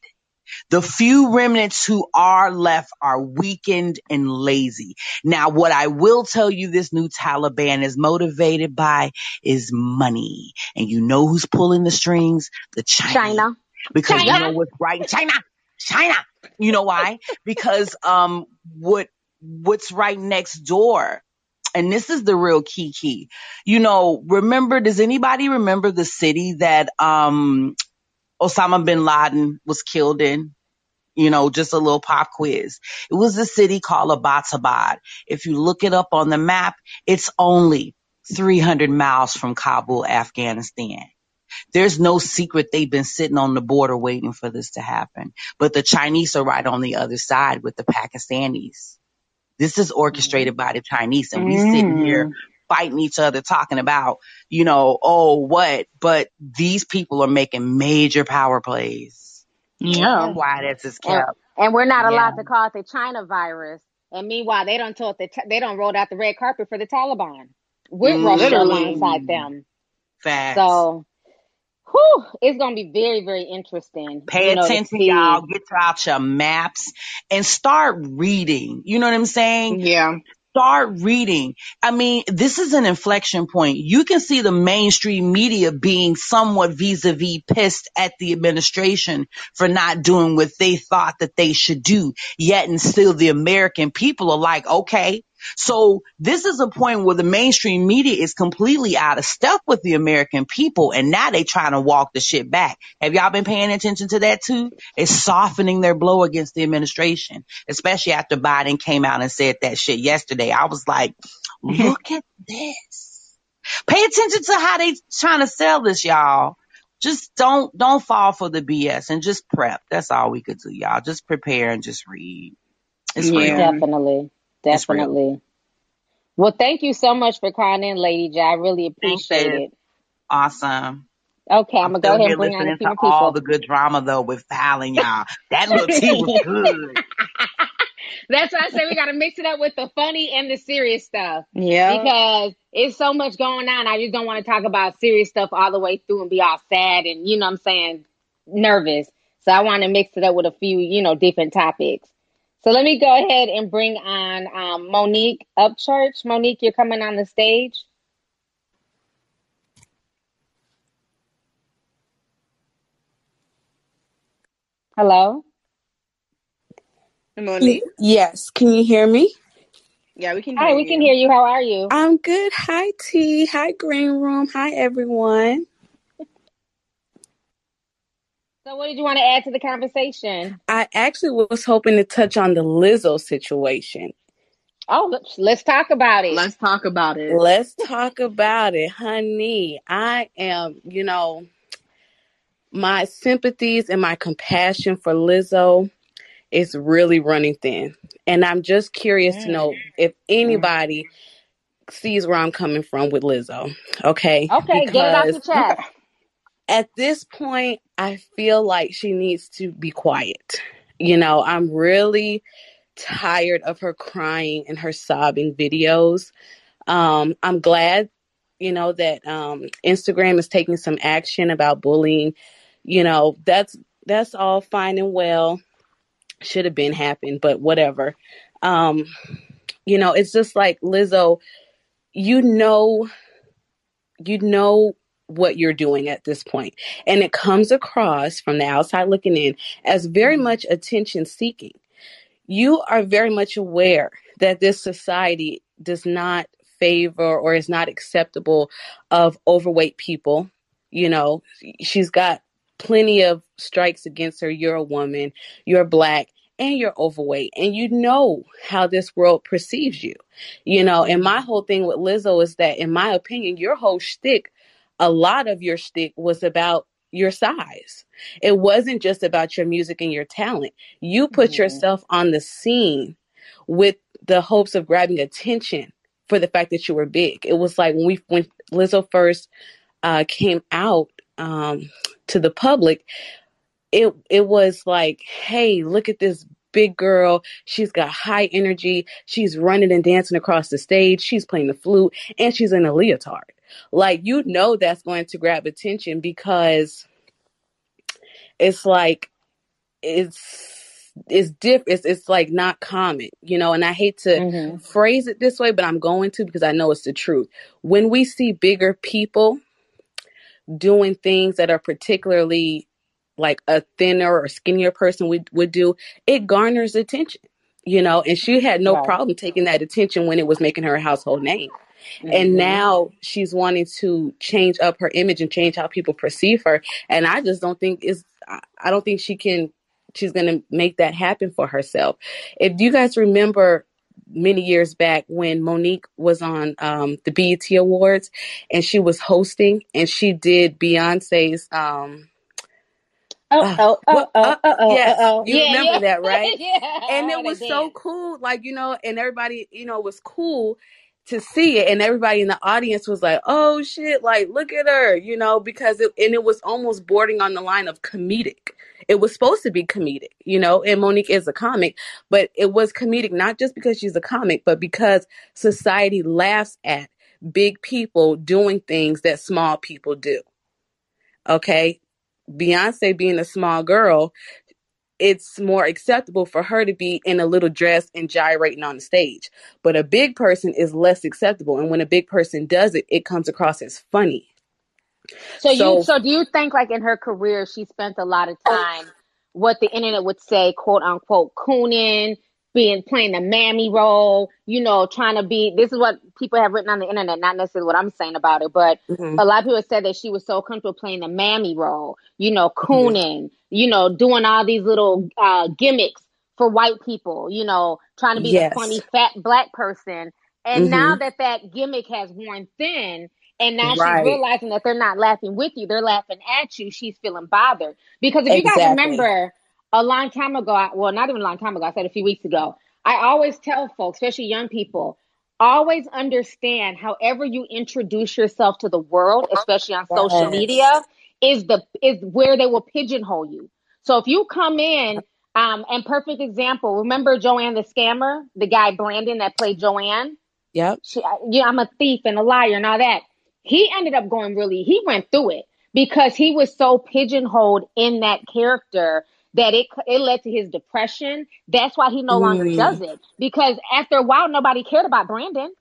The few remnants who are left are weakened and lazy. Now, what I will tell you this new Taliban is motivated by is money. And you know who's pulling the strings? The Chinese. China. Because you China. know what's right? China! China! You know why? because, um, what, what's right next door and this is the real key key. You know, remember, does anybody remember the city that, um, Osama bin Laden was killed in? You know, just a little pop quiz. It was a city called Abbottabad. If you look it up on the map, it's only 300 miles from Kabul, Afghanistan. There's no secret they've been sitting on the border waiting for this to happen. But the Chinese are right on the other side with the Pakistanis. This is orchestrated by the Chinese and we sitting here mm-hmm. fighting each other talking about, you know, oh, what? But these people are making major power plays. Yeah. That's why this is And, kept. and we're not Yeah. allowed to call it the China virus. And meanwhile, they don't told the they don't rolled out the red carpet for the Taliban. With Russia Literally. alongside them. Facts. So, whew, it's gonna be very, very interesting. Pay you know, attention, y'all. Get out your maps and start reading. You know what I'm saying? Yeah. Start reading. I mean, this is an inflection point. You can see the mainstream media being somewhat vis-a-vis pissed at the administration for not doing what they thought that they should do. Yet and still the American people are like, okay, So this is a point where the mainstream media is completely out of step with the American people. And now they trying to walk the shit back. Have y'all been paying attention to that too? It's softening their blow against the administration, especially after Biden came out and said that shit yesterday. I was like, mm-hmm. look at this. Pay attention to how they trying to sell this, y'all. Just don't, don't fall for the BS and just prep. That's all we could do, y'all. Just prepare and just read. It's Yeah. real. Definitely. Definitely. Well, thank you so much for calling in, Lady J. I really appreciate sis. it. Awesome. Okay, I'm gonna go ahead and bring on listening few to all the good drama though with Falynn, y'all. That little tea was good. That's why I say we gotta mix it up with the funny and the serious stuff. Yeah. Because it's so much going on. I just don't want to talk about serious stuff all the way through and be all sad and you know what I'm saying, nervous. So I want to mix it up with a few, you know, different topics. So let me go ahead and bring on um, Monique Upchurch. Monique, you're coming on the stage. Hello. Monique. Yes, can you hear me? Yeah, we can hear Hi, we you. can hear you. How are you? I'm good. Hi, T. Hi, Green Room. Hi, everyone. So what did you want to add to the conversation? I actually was hoping to touch on the Lizzo situation. Oh, let's, let's talk about it. Let's talk about it. Let's talk about it, honey. I am, you know, my sympathies and my compassion for Lizzo is really running thin. And I'm just curious to know mm. if mm. anybody sees where I'm coming from with Lizzo. Okay. Okay, get it off your Because chest. At this point, I feel like she needs to be quiet. You know, I'm really tired of her crying and her sobbing videos. Um, I'm glad, you know, that um, Instagram is taking some action about bullying. You know, that's that's all fine and well. Should have been happened, but whatever. Um, you know, it's just like Lizzo, you know you know what you're doing at this point. And it comes across from the outside looking in as very mm-hmm. much attention seeking. You are very much aware that this society does not favor or is not acceptable of overweight people. You know she's got plenty of strikes against her. You're a woman you're black and you're overweight and you know how this world perceives you. You know and my whole thing with lizzo is that in my opinion your whole shtick a lot of your shtick was about your size it wasn't just about your music and your talent you put Mhm. yourself on the scene with the hopes of grabbing attention for the fact that you were big it was like when we when lizzo first uh, came out um, to the public it it was like, hey, look at this big girl. She's got high energy. She's running and dancing across the stage. She's playing the flute and she's in a leotard. Like you know that's going to grab attention because it's like it's it's diff it's, it's like not common, you know, and I hate to Mhm. phrase it this way, but I'm going to because I know it's the truth. When we see bigger people doing things that are particularly like a thinner or skinnier person would, would do, it garners attention, you know, and she had no Right. problem taking that attention when it was making her a household name. And Mhm. now she's wanting to change up her image and change how people perceive her. And I just don't think is I don't think she can she's gonna make that happen for herself. If you guys remember many years back when Monique was on um, the BET Awards and she was hosting and she did Beyonce's um Oh, uh, oh, oh, oh, oh, oh, yes oh, oh. you Yeah, remember yeah. that right yeah. and it was so cool like you know and everybody you know was cool to see it and everybody in the audience was like oh shit like look at her you know because it and it was almost bordering on the line of comedic. It was supposed to be comedic you know and monique is a comic but it was comedic not just because she's a comic but because society laughs at big people doing things that small people do okay? Beyonce being a small girl it's more acceptable for her to be in a little dress and gyrating on the stage. But a big person is less acceptable. And when a big person does it, it comes across as funny. So you So, so do you think like in her career she spent a lot of oh. time what the internet would say quote unquote cooning, being playing the mammy role, you know, trying to be. This is what people have written on the internet, not necessarily what I'm saying about it, but Mhm. a lot of people said that she was so comfortable playing the mammy role, you know, Mm-hmm. cooning, you know, doing all these little uh, gimmicks for white people, you know, trying to be Yes. the funny fat black person. And now Mhm. that that gimmick has worn thin, and now Right. she's realizing that they're not laughing with you, they're laughing at you. She's feeling bothered because if you guys remember a long time ago, I- well, not even a long time ago, I said a few weeks ago. I always tell folks, especially young people, always understand however you introduce yourself to the world, especially on social media, is the is where they will pigeonhole you. So if you come in, um, and perfect example, remember Joanne the scammer, the guy Brandon that played Joanne? Yep. she, yeah, I'm a thief and a liar and all that. He ended up going really, he went through it because he was so pigeonholed in that character that it it led to his depression. That's why he no longer Mm. does it because after a while, nobody cared about Brandon.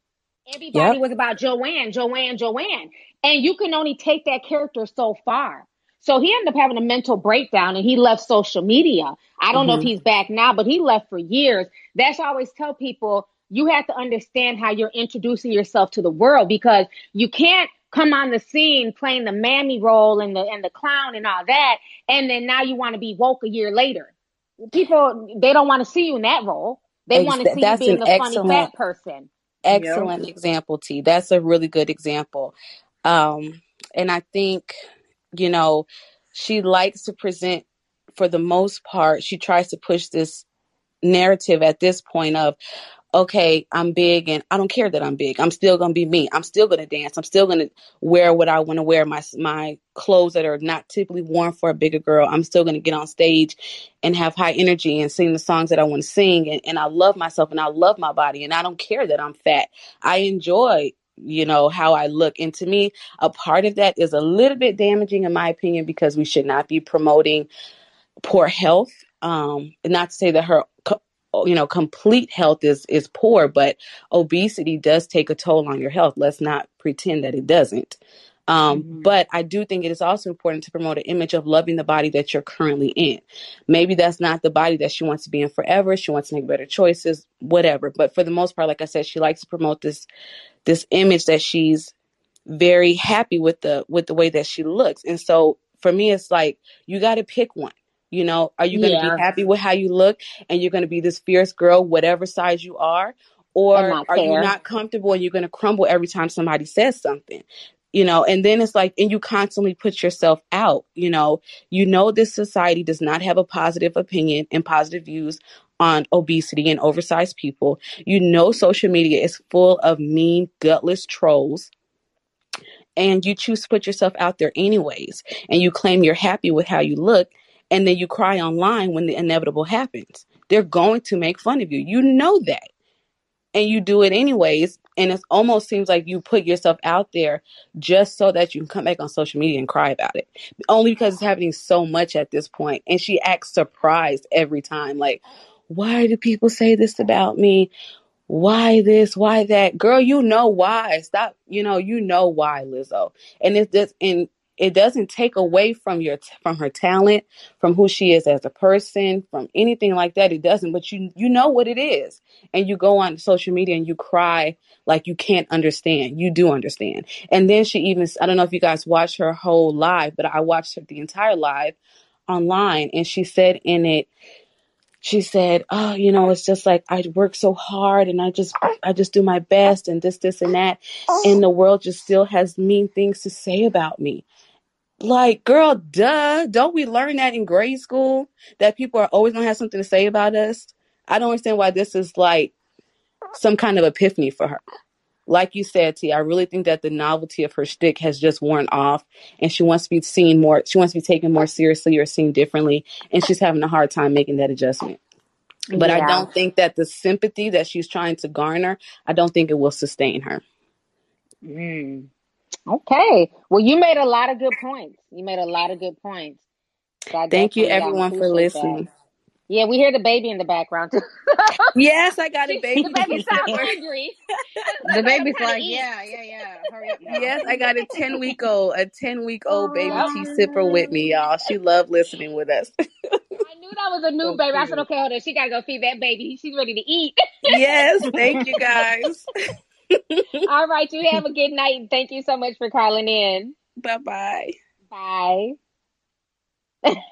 Everybody Yep. was about Joanne, Joanne, Joanne, and you can only take that character so far. So he ended up having a mental breakdown and he left social media. I don't know if Mhm. he's back now, but he left for years. That's why I always tell people you have to understand how you're introducing yourself to the world because you can't come on the scene playing the mammy role and the and the clown and all that, and then now you want to be woke a year later. People they don't want to see you in that role. They Ex- want to see you that's being an the funny excellent fat person. excellent example t that's a really good example um and i think you know she likes to present for the most part she tries to push this narrative at this point of okay i'm big and i don't care that i'm big. I'm still gonna be me. I'm still gonna dance. I'm still gonna wear what i want to wear my my clothes that are not typically worn for a bigger girl. I'm still gonna get on stage and have high energy and sing the songs that i want to sing and, and i love myself and i love my body and i don't care that i'm fat. I enjoy you know how i look. And to me a part of that is a little bit damaging in my opinion because we should not be promoting poor health. Um not to say that her you know complete health is is poor but obesity does take a toll on your health. Let's not pretend that it doesn't. Um Mhm. but i do think it is also important to promote an image of loving the body that you're currently in. Maybe that's not the body that she wants to be in forever. She wants to make better choices whatever. But for the most part like i said she likes to promote this this image that she's very happy with the with the way that she looks. And so for me it's like you got to pick one you know are you going to Yeah, be happy with how you look and you're going to be this fierce girl whatever size you are? Or are you not comfortable and you're going to crumble every time somebody says something? You know and then it's like and you constantly put yourself out you know? You know this society does not have a positive opinion and positive views on obesity and oversized people. You know social media is full of mean gutless trolls. And you choose to put yourself out there anyways. And you claim you're happy with how you look and then you cry online when the inevitable happens. They're going to make fun of you. You know that. And you do it anyways. And it almost seems like you put yourself out there just so that you can come back on social media and cry about it. Only because it's happening so much at this point. and she acts surprised every time. Like why do people say this about me? Why this? Why that? Girl you know why. Stop. You know you know why lizzo. And it just and it doesn't take away from your from her talent from who she is as a person from anything like that. It doesn't but you you know what it is. And you go on social media and you cry like you can't understand. You do understand. And then she even i don't know if you guys watched her whole live but i watched her the entire live online and she said in it she said, "Oh, you know, it's just like I work so hard and I just I just do my best and this this and that and the world just still has mean things to say about me." Like, girl, duh. Don't we learn that in grade school that people are always going to have something to say about us? I don't understand why this is like some kind of epiphany for her. Like you said, T, I really think that the novelty of her shtick has just worn off, and she wants to be seen more. She wants to be taken more seriously or seen differently, and she's having a hard time making that adjustment. But I don't think that the sympathy that she's trying to garner, I don't think it will sustain her. Mm. Okay. Well, you made a lot of good points. You made a lot of good points. So Thank you, um, everyone, for listening. that. Listening. Yeah, we hear the baby in the background too. Yes, I got a baby. the baby sounds angry. The baby's like, yeah, yeah, yeah. Hurry up now. Yes, I got a 10 week old, a 10 week old oh, baby Yep. tea sipper with me, y'all. She loved listening with us. I knew that was a new So baby. I said, okay, hold on. She gotta go feed that baby. She's ready to eat. Yes, thank you guys. All right, you have a good night. Thank you so much for calling in. Bye bye. Bye.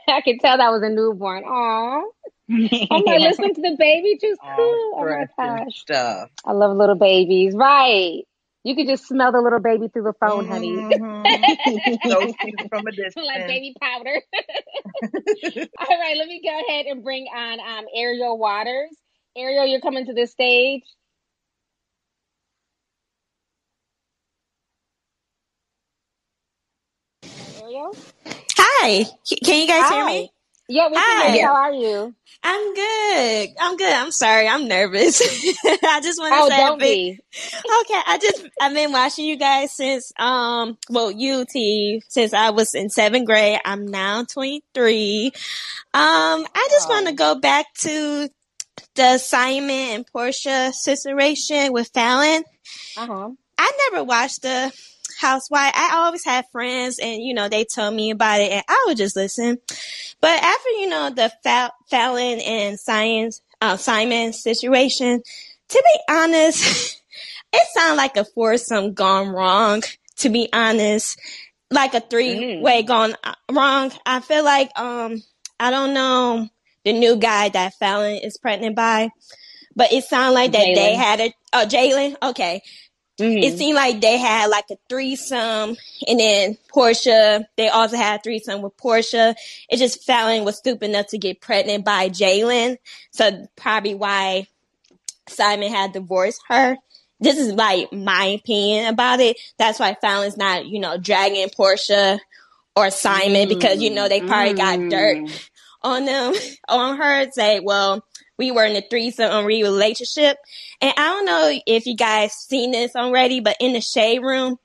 I can tell that was a newborn. Aw. I'm like, listen to the baby just cool. Oh my gosh. stuff. I love little babies. Right. You could just smell the little baby through the phone, honey. Mhm. so cute from a Smell like baby powder. All right, let me go ahead and bring on um, Ariel Waters. Ariel, you're coming to the stage. Ariel? Hi. Can you guys hear me? Yeah, we can hear you. Hi. How are you? I'm good. I'm good. I'm sorry. I'm nervous. I just want to Oh, say don't be. okay. I just I've been watching you guys since um well you T since I was in seventh grade. I'm now 23. Um, I just want to Oh. go back to the Simon and Porsha situation with Falynn. Uh-huh. I never watched the Housewife. I always had friends, and you know they told me about it, and I would just listen. But after you know the Fa- Falynn and Science uh, Simon situation, to be honest, it sounded like a foursome gone wrong. To be honest, like a three way Mm. gone uh, wrong. I feel like um I don't know the new guy that Falynn is pregnant by, but it sounded like that they had a oh Jaylan okay it hmm seemed like they had like a threesome and then Porsha, they also had a threesome with Porsha. It just Falynn was stupid enough to get pregnant by Jaylan. So probably why Simon had divorced her. This is like my opinion about it. That's why Falynn's not, you know, dragging Porsha or Simon because, you know, they probably got dirt Mm. on them, on her, say, well, we were in a threesome relationship. And I don't know if you guys seen this already, but in the shade room,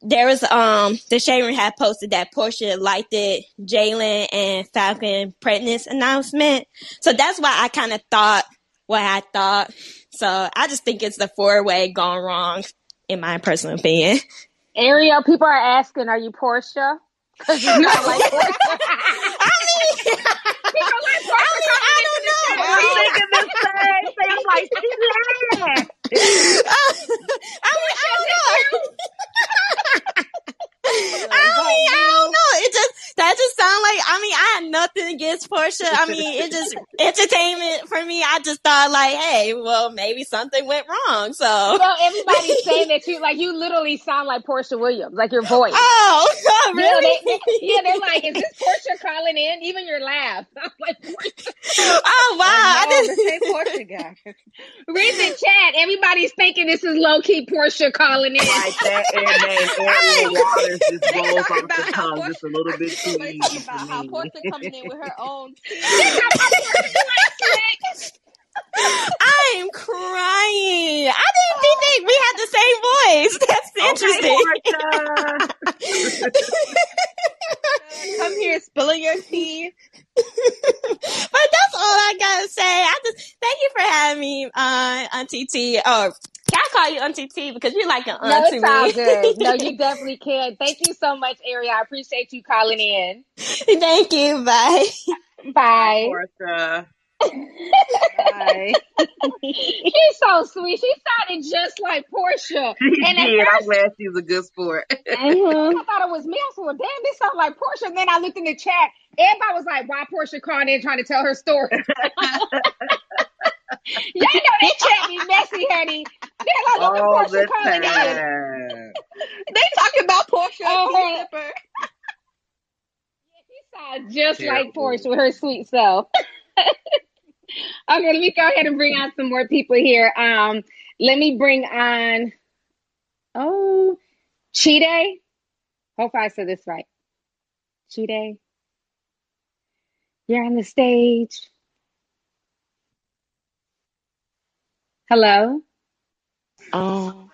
there was um the shade room had posted that Porsha liked it Jaylan and Falynn pregnancy announcement. So that's why I kind of thought what I thought. So I just think it's the four way gone wrong, in my personal opinion. Ariel, people are asking, are you Porsha? Because you're not like Porsha. I mean, people like I Porsha mean, I coming into the don't know. I mean, I don't know. I mean, I don't know. It just that just sound like. I mean, I had nothing against Porsha. I mean, it just entertainment for me. I just thought like, hey, well, maybe something went wrong. So, You know, everybody's saying that you like you literally sound like Porsha Williams, like your voice. oh, Yeah, really? they, they, yeah, they're like, is this Porsha calling in? Even your laugh. I'm like, Porsha. oh wow! I no, didn't. this ain't Porsha guy. Read the chat. Everybody's thinking this is low key Porsha calling in. Like that air name Ariel Waters just rolls off the about tongue just a little bit too easy talking for about how me. Porsha coming in with her own. I am crying. I didn't think we had the same voice. That's interesting. Porsha. Come here, spilling your tea. but that's all I gotta say. I just thank you for having me, uh, Auntie T. Or can I call you Auntie T because you're like an No, aunt to it's all me. good. No, you definitely can. Thank you so much, Ariel. I appreciate you calling in. thank you. Bye. Bye. Porsha. Bye. She's so sweet. She sounded just like Porsha. She And at did. I'm first, glad she's a good sport. I mm-hmm. thought it was me. I was like, damn, this sounds like Porsha. And then I looked in the chat. Everybody was like, why Porsha calling in trying to tell her story? Y'all know they chat be messy, honey. They're like, look at Porsha the calling in. They talking about Porsha and tea Uh-huh. She sounds just like Terrible. Porsha with her sweet self. okay, let me go ahead and bring on some more people here. Um, let me bring on oh Chide. Hope I said this right. Chide. You're on the stage. Hello. Um,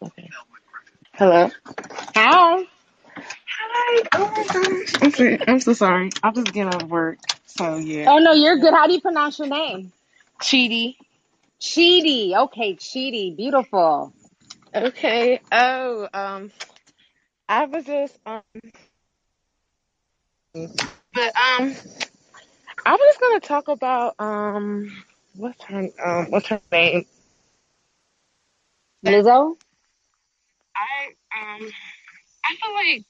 okay. Hello. Hi. Hi. Oh my gosh. I'm so, I'm so sorry. I'm just getting out of work. So yeah. Oh no, you're good. How do you pronounce your name? Cheaty. Chidi. Okay, Chidi. Beautiful. Okay. Oh, um, I was just um, but um, I was just gonna talk about um, what's her um, what's her name? Lizzo? I um, I feel like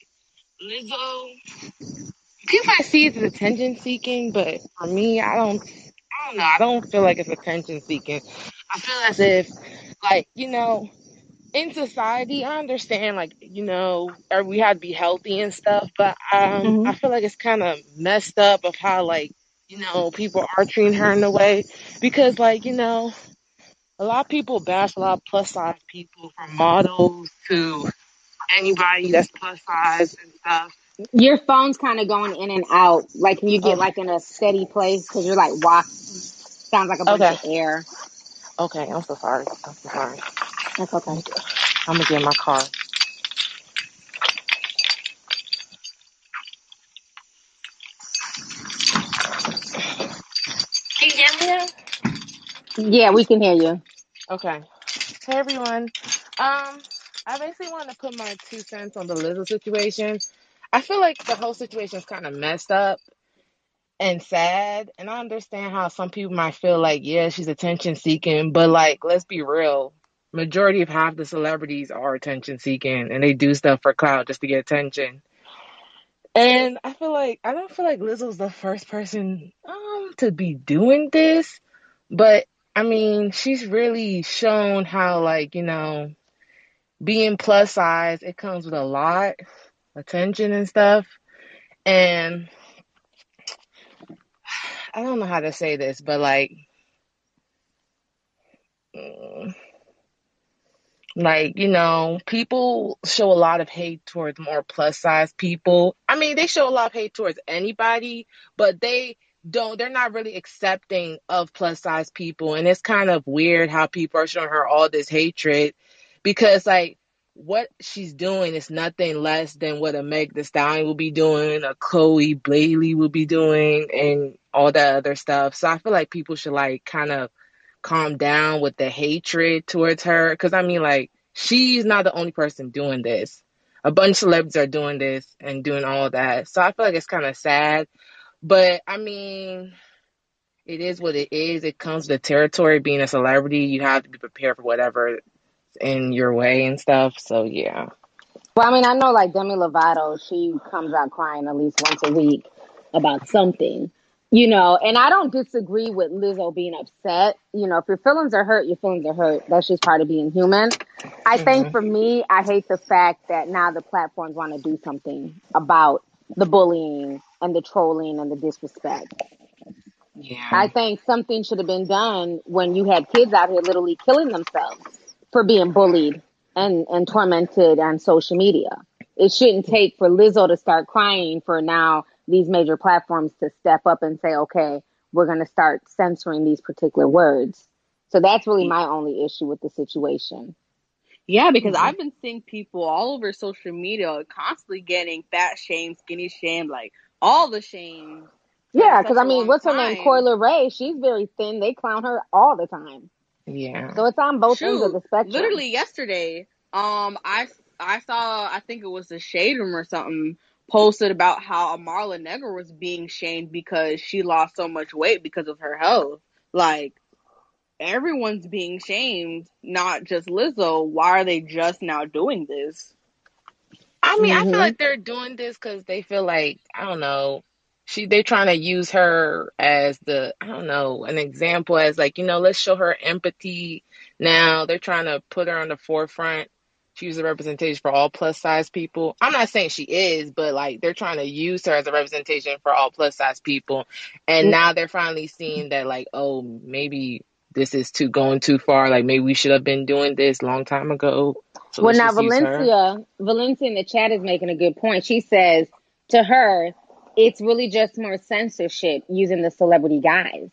Lizzo. People might see it as attention seeking, but for me, I don't. I don't know. I don't feel like it's attention seeking. I feel as if, like, you know, in society, I understand, like, you know, or we have to be healthy and stuff, but um, hmm I feel like it's kind of messed up of how, like, you know, people are treating her in a way because, like, you know, a lot of people bash a lot of plus size people from models to anybody that's plus size and stuff. Your phone's kind of going in and out. Like, can you get Oh, like in a steady place? Because you're like walk. Sounds like a bunch okay, of air. okay. I'm so sorry. I'm so sorry. That's okay. I'm gonna get in my car. Can you hear me now? Yeah, we can hear you. Okay. Hey everyone. Um, I basically want to put my two cents on the Lizzo situation. I feel like the whole situation is kind of messed up and sad, and I understand how some people might feel like, yeah, she's attention seeking, but like, let's be real. Majority of half the celebrities are attention seeking, and they do stuff for clout just to get attention. And I feel like I don't feel like Lizzo's the first person um to be doing this, but I mean, she's really shown how like, you know, being plus size, it comes with a lot attention and stuff. And I don't know how to say this, but like like, you know, people show a lot of hate towards more plus size people. I mean, they show a lot of hate towards anybody, but they don't they're not really accepting of plus size people and it's kind of weird how people are showing her all this hatred because like what she's doing is nothing less than what a Meg Thee Stallion will be doing, a Chloe Bailey will be doing, and all that other stuff. So I feel like people should like kind of calm down with the hatred towards her. Because I mean, like, she's not the only person doing this. A bunch of celebrities are doing this and doing all that. So I feel like it's kind of sad. But I mean, it is what it is. It comes with territory. Being a celebrity, you have to be prepared for whatever in your way and stuff. So yeah. Well, I mean, I know like Demi Lovato, she comes out crying at least once a week about something, you know, and I don't disagree with Lizzo being upset. You know, if your feelings are hurt, your feelings are hurt. That's just part of being human. I think hmm for me, I hate the fact that now the platforms want to do something about the bullying and the trolling and the disrespect. Yeah. I think something should have been done when you had kids out here literally killing themselves for being bullied and, and tormented on social media. It shouldn't take for Lizzo to start crying for now these major platforms to step up and say, okay, we're going to start censoring these particular words. So that's really my only issue with the situation. Yeah, because Yeah. I've been seeing people all over social media constantly getting fat shamed, skinny shamed, like all the shame Yeah, because I mean, long what's her name? time. Coi Leray. She's very thin. They clown her all the time. Yeah. So it's on both ends of the spectrum. literally yesterday, um, I I saw I think it was the Shade Room or something posted about how Marla Negra was being shamed because she lost so much weight because of her health. Like everyone's being shamed, not just Lizzo. Why are they just now doing this? I mean, I feel hmm like they're doing this because they feel like I don't know. She they trying to use her as the I don't know an example as like you know let's show her empathy. Now they're trying to put her on the forefront. She's a representation for all plus size people. I'm not saying she is, but like they're trying to use her as a representation for all plus size people. And now they're finally seeing that like oh maybe this is too going too far. Like maybe we should have been doing this long time ago. So Well, now just use her. Valencia, Valencia in the chat is making a good point. She says to her, it's really just more censorship using the celebrity guys.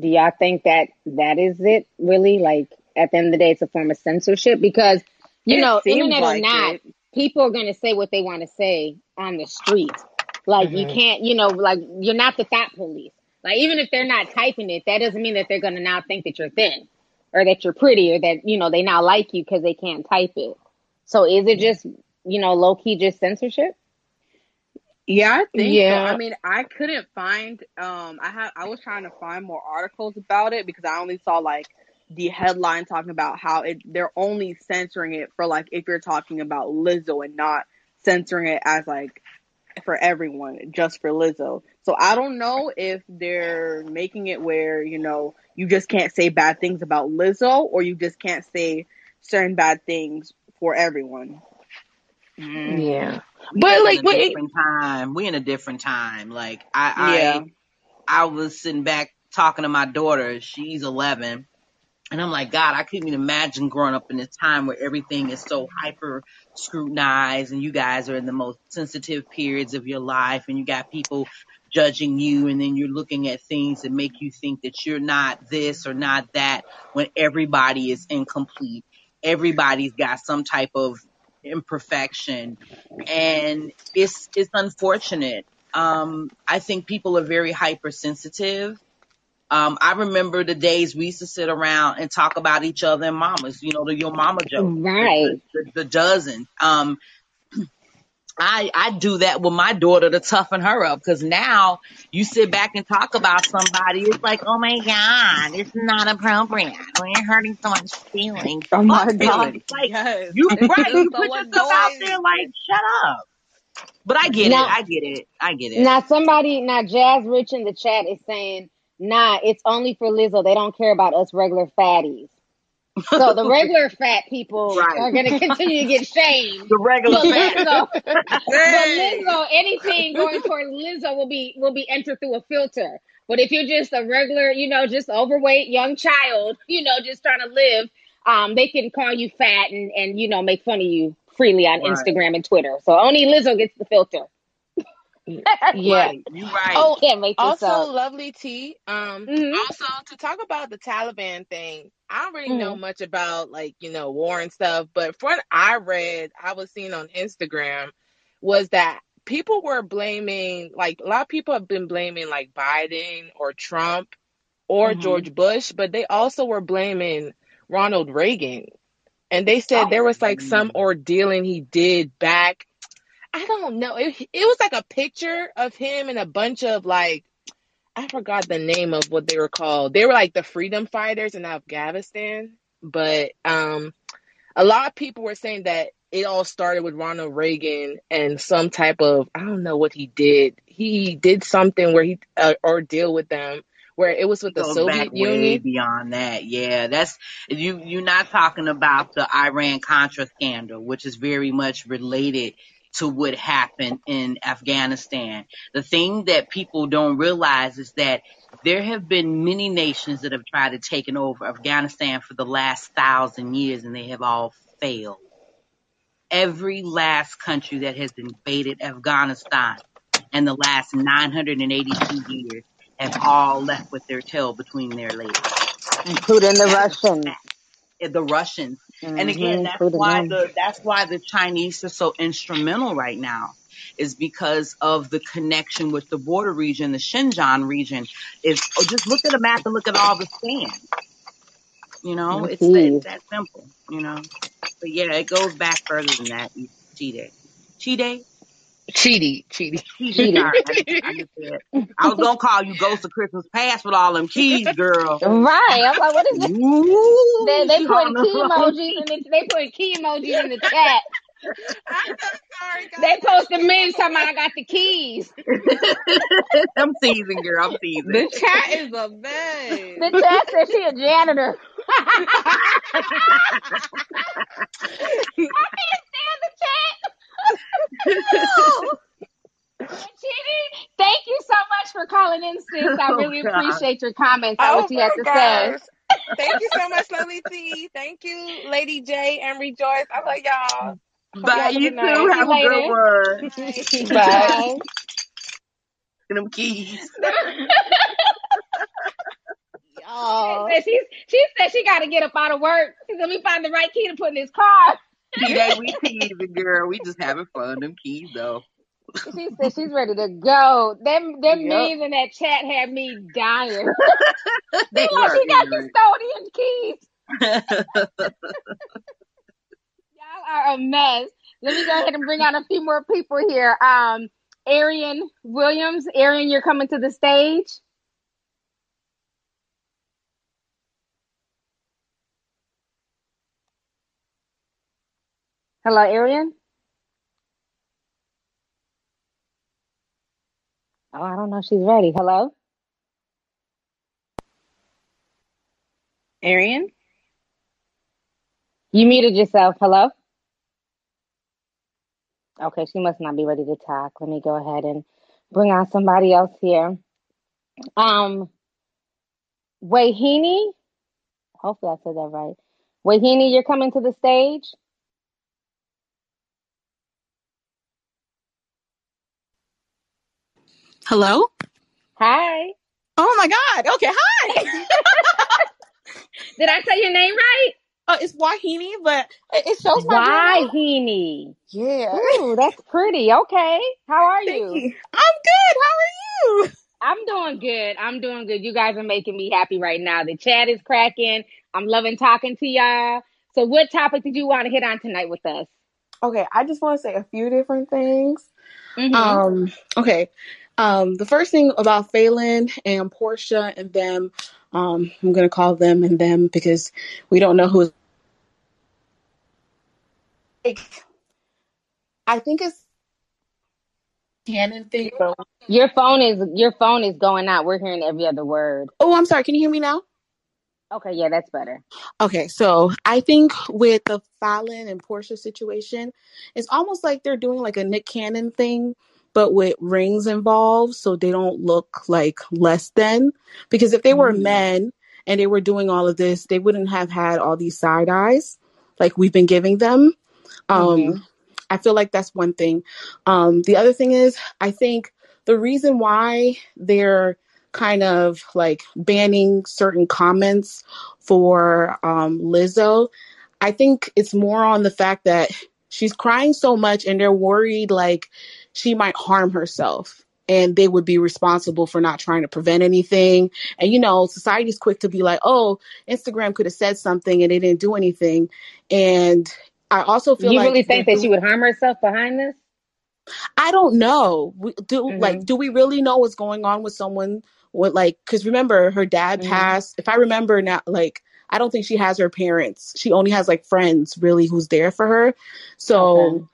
Do y'all think that that is it really? Like at the end of the day, it's a form of censorship because you It know, seems internet or not, it. people are going to say what they want to say on the street. Like you hmm can't, you know, like you're not the thought police. Like even if they're not typing it, that doesn't mean that they're going to now think that you're thin or that you're pretty or that you know they now like you because they can't type it. So is it just you know low key just censorship? Yeah, I think Yeah. so. I mean, I couldn't find um I had I was trying to find more articles about it because I only saw like the headline talking about how it they're only censoring it for like if you're talking about Lizzo and not censoring it as like for everyone, just for Lizzo. So I don't know if they're making it where, you know, you just can't say bad things about Lizzo or you just can't say certain bad things for everyone. Mm. Yeah. We But just like in a different time. We in a different time. Like I, Yeah. I, I was sitting back talking to my daughter. She's 11. And I'm like, God, I couldn't even imagine growing up in this time where everything is so hyper scrutinized and you guys are in the most sensitive periods of your life and you got people judging you and then you're looking at things that make you think that you're not this or not that when everybody is incomplete. Everybody's got some type of imperfection and it's, it's unfortunate. Um, I think people are very hypersensitive um, I remember the days we used to sit around and talk about each other and mamas, you know, the your mama joke, Right. the, the, the dozen. Um, I, I do that with my daughter to toughen her up because now you sit back and talk about somebody. It's like, oh my God, it's not appropriate. We're hurting someone's feelings. Oh my God. feelings. Like, Yes. you, right, you so put yourself out there like, shut up. But I get it. Now, I get it. I get it. now somebody, now Jazz Rich in the chat is saying, nah, it's only for Lizzo. They don't care about us regular fatties. So the regular fat people Right. are going to continue to get shamed. The regular But fat. Lizzo, but Lizzo, anything going toward Lizzo will be will be entered through a filter. But if you're just a regular, you know, just overweight young child, you know, just trying to live, um, they can call you fat and and you know make fun of you freely on Right. Instagram and Twitter. So only Lizzo gets the filter. yeah. Right. You right. Oh, Can't make also up. lovely T. Um hmm also to talk about the Taliban thing, I don't really know hmm much about like, you know, war and stuff, but from what I read, I was seeing on Instagram was that people were blaming like a lot of people have been blaming like Biden or Trump or hmm George Bush, but they also were blaming Ronald Reagan. And they said Oh. there was like some ordealing he did back. I don't know. It, it was like a picture of him and a bunch of like I forgot the name of what they were called. They were like the freedom fighters in Afghanistan. But um a lot of people were saying that it all started with Ronald Reagan and some type of I don't know what he did. He did something where he uh, ordeal with them where it was with the Soviet Union. beyond that. Yeah, that's you. You're not talking about the Iran Contra scandal, which is very much related to what happened in Afghanistan. The thing that people don't realize is that there have been many nations that have tried to take over Afghanistan for the last thousand years, and they have all failed. Every last country that has invaded Afghanistan in the last 982 years have all left with their tail between their legs. Including the That is a Russians. The Russians. And hmm again, that's why the that's why the Chinese are so instrumental right now. Is because of the connection with the border region, the Xinjiang region. Is oh, just look at a map and look at all the sand. You know, Them it's it's that simple. You know, but yeah, it goes back further than that. Chide, Chide, Cheaty, cheaty. Chide. Cheating. Sorry, I I just I was gonna call you Ghost of Christmas Past with all them keys, girl. Right. I'm like, what is it? They Ooh, they she putting holding key them emojis in the they putting key emojis in the chat. I'm so sorry, guys. They posted memes talking about I got the keys. I'm teasing, girl. I'm teasing. The chat is a mess. The chat said she a janitor. I can't stand the chat. Chidi, thank you so much for calling in, sis. I Oh, really God. appreciate your comments on Oh what you had to my say. Thank you so much, Lily T. Thank you, Lady J and Rejoice. I love y'all. Hope Bye, you have you too. night. See you Have a good later. one. Bye. Bye. And them keys. oh. She said she's, she said she got to get up out of work. She said, let me find the right key to put in this car. Today we teasing, girl. We just having fun. Them keys, though. She said she's ready to go. Them them Yep. memes in that chat had me dying. They like she got custodian keys. Y'all are a mess. Let me go ahead and bring on a few more people here. Um, Arian Williams. Arian, you're coming to the stage. Hello, Arian. Oh, I don't know if she's ready. Hello, Arian? you muted yourself. Hello. Okay, she must not be ready to talk. Let me go ahead and bring on somebody else here. Um, Wahini. Hopefully, I said that right. Wahini, you're coming to the stage. Hello? Hi. Oh my God. Okay. Hi. Did I say your name right? Uh, it's Wahini, but it it shows my name. Wahini. Yeah. Ooh, that's pretty. Okay. How are you? you. I'm good. How are you? I'm doing good. I'm doing good. You guys are making me happy right now. The chat is cracking. I'm loving talking to y'all. So, what topic did you want to hit on tonight with us? Okay, I just want to say a few different things. Mm-hmm. Um, okay. Um, the first thing about Falynn and Porsha and them, um, I'm gonna call them and them because we don't know who. Like, I think it's canon thing. Your phone is your phone is going out. We're hearing every other word. oh, I'm sorry. Can you hear me now? Okay, yeah, that's better. Okay, so I think with the Falynn and Porsha situation, it's almost like they're doing like a Nick Cannon thing, but with rings involved, so they don't look like less than. Because if they were Mm. men and they were doing all of this, they wouldn't have had all these side eyes like we've been giving them. Um, Mhm. I feel like that's one thing. Um, the other thing is, I think the reason why they're kind of like banning certain comments for um, Lizzo, I think it's more on the fact that she's crying so much and they're worried like she might harm herself and they would be responsible for not trying to prevent anything. And you know, society's quick to be like, oh, Instagram could have said something and they didn't do anything. And I also feel like You like really think that she would harm herself behind this? I don't know. We, do Mhm. like do we really know what's going on with someone with like cuz remember her dad Mhm. passed. If I remember now like I don't think she has her parents. She only has like friends really who's there for her. So Okay.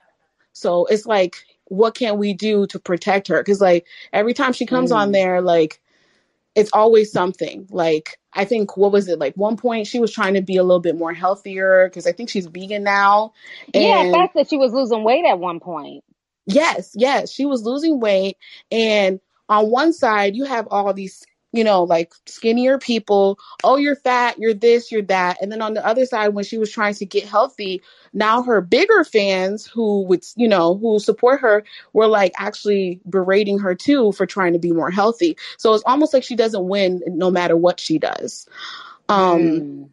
so it's like what can we do to protect her cuz like every time she comes on Mm. there like it's always something. Like I think what was it? Like one point she was trying to be a little bit more healthier cuz I think she's vegan now Yeah, and thought that she was losing weight at one point. Yes, yes, she was losing weight. And on one side, you have all these, you know, like skinnier people. Oh, you're fat, you're this, you're that. And then on the other side, when she was trying to get healthy, now her bigger fans who would, you know, who support her were like actually berating her too for trying to be more healthy. So it's almost like she doesn't win no matter what she does. Um, Mm.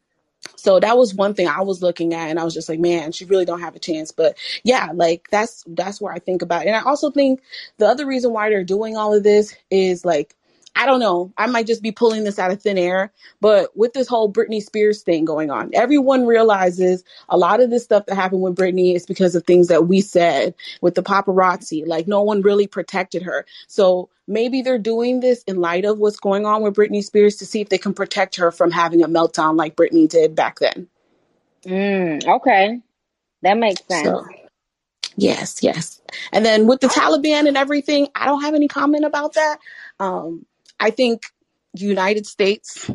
so that was one thing I was looking at, and I was just like, man, she really don't have a chance. But yeah, like that's that's where I think about it. And I also think the other reason why they're doing all of this is like, I don't know, I might just be pulling this out of thin air, but with this whole Britney Spears thing going on, everyone realizes a lot of this stuff that happened with Britney is because of things that we said with the paparazzi. Like no one really protected her. So maybe they're doing this in light of what's going on with Britney Spears to see if they can protect her from having a meltdown like Britney did back then. Mm. Okay, that makes sense. So yes, yes. And then with the Taliban and everything, I don't have any comment about that. Um, I think United States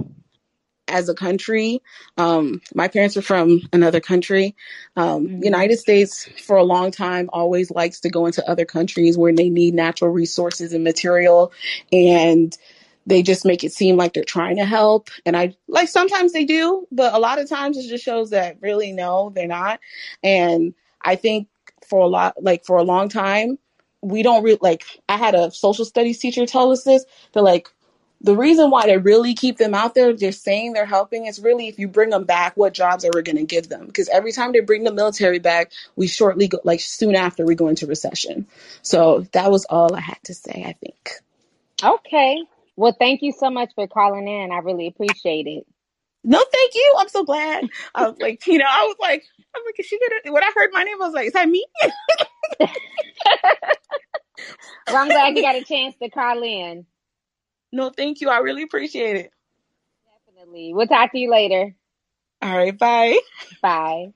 as a country. Um, my parents are from another country. Um, Mhm. United States, for a long time, always likes to go into other countries where they need natural resources and material, and they just make it seem like they're trying to help. And I like sometimes they do, but a lot of times it just shows that really no, they're not. And I think for a lot, like for a long time, we don't really like. I had a social studies teacher tell us this. They're like, the reason why they really keep them out there, they're saying they're helping, is really if you bring them back, what jobs are we going to give them? Because every time they bring the military back, we shortly go, like soon after we go into recession. So that was all I had to say, I think. Okay. Well, thank you so much for calling in. I really appreciate it. No, thank you. I'm so glad. I was like, you know, I was like, I'm like, is she gonna? When I heard my name, I was like, is that me? Well, I'm glad you got a chance to call in. No, thank you. I really appreciate it. Definitely. We'll talk to you later. All right, bye. Bye.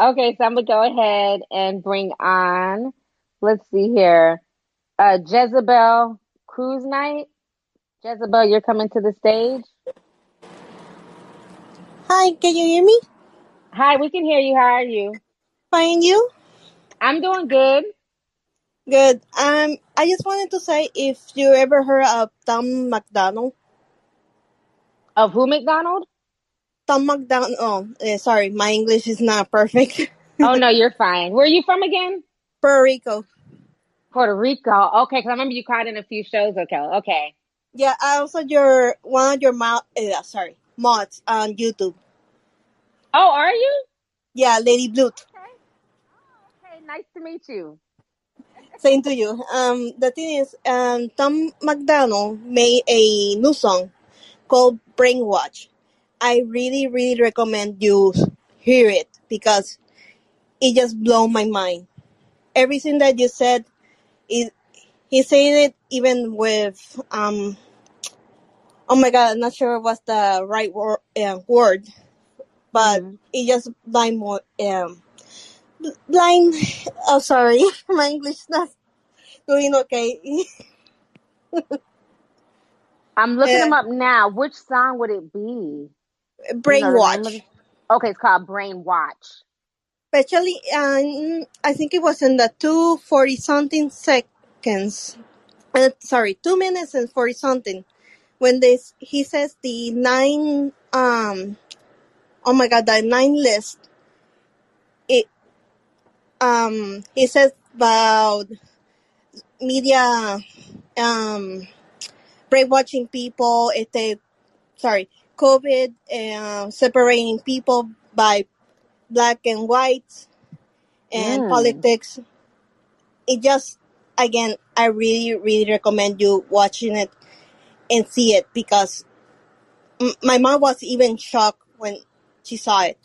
Okay, so I'm gonna go ahead and bring on. Let's see here. Uh, Jezebel Cruise Night. Jezebel, you're coming to the stage. Hi, can you hear me? Hi, we can hear you. How are you? Fine, you? I'm doing good. Good. Um, I just wanted to say if you ever heard of Tom McDonald. Of who McDonald? Tom McDonald. Oh, eh, sorry, my English is not perfect. Oh no, you're fine. Where are you from again? Puerto Rico. Puerto Rico. Okay, because I remember you called in a few shows Okay, Okay. Yeah, I also your one of your mo- uh, sorry mods on YouTube. Oh, are you? Yeah, Lady Bluth. Okay, nice to meet you. Same to you. Um, the thing is, um, Tom McDonald made a new song called Brainwash. I really, really recommend you hear it because it just blew my mind. Everything that you said, he said it even with, um, oh my god, I'm not sure what's the right word, uh, word but it just blind more, um, blind, oh sorry, my English is not doing okay. I'm looking them up now. Which song would it be? You know the name of Brainwash. it? Okay, it's called Brain Watch. Especially, um, I think it was in the two forty something seconds. Uh, sorry, two minutes and forty something. When this he says the nine, um, oh my god, the nine list. It, um, he says about media, um, brainwashing people. Este, sorry, COVID, uh, separating people by black and white. and Mm. politics. It just again, I really, really recommend you watching it and see it because m- my mom was even shocked when she saw it.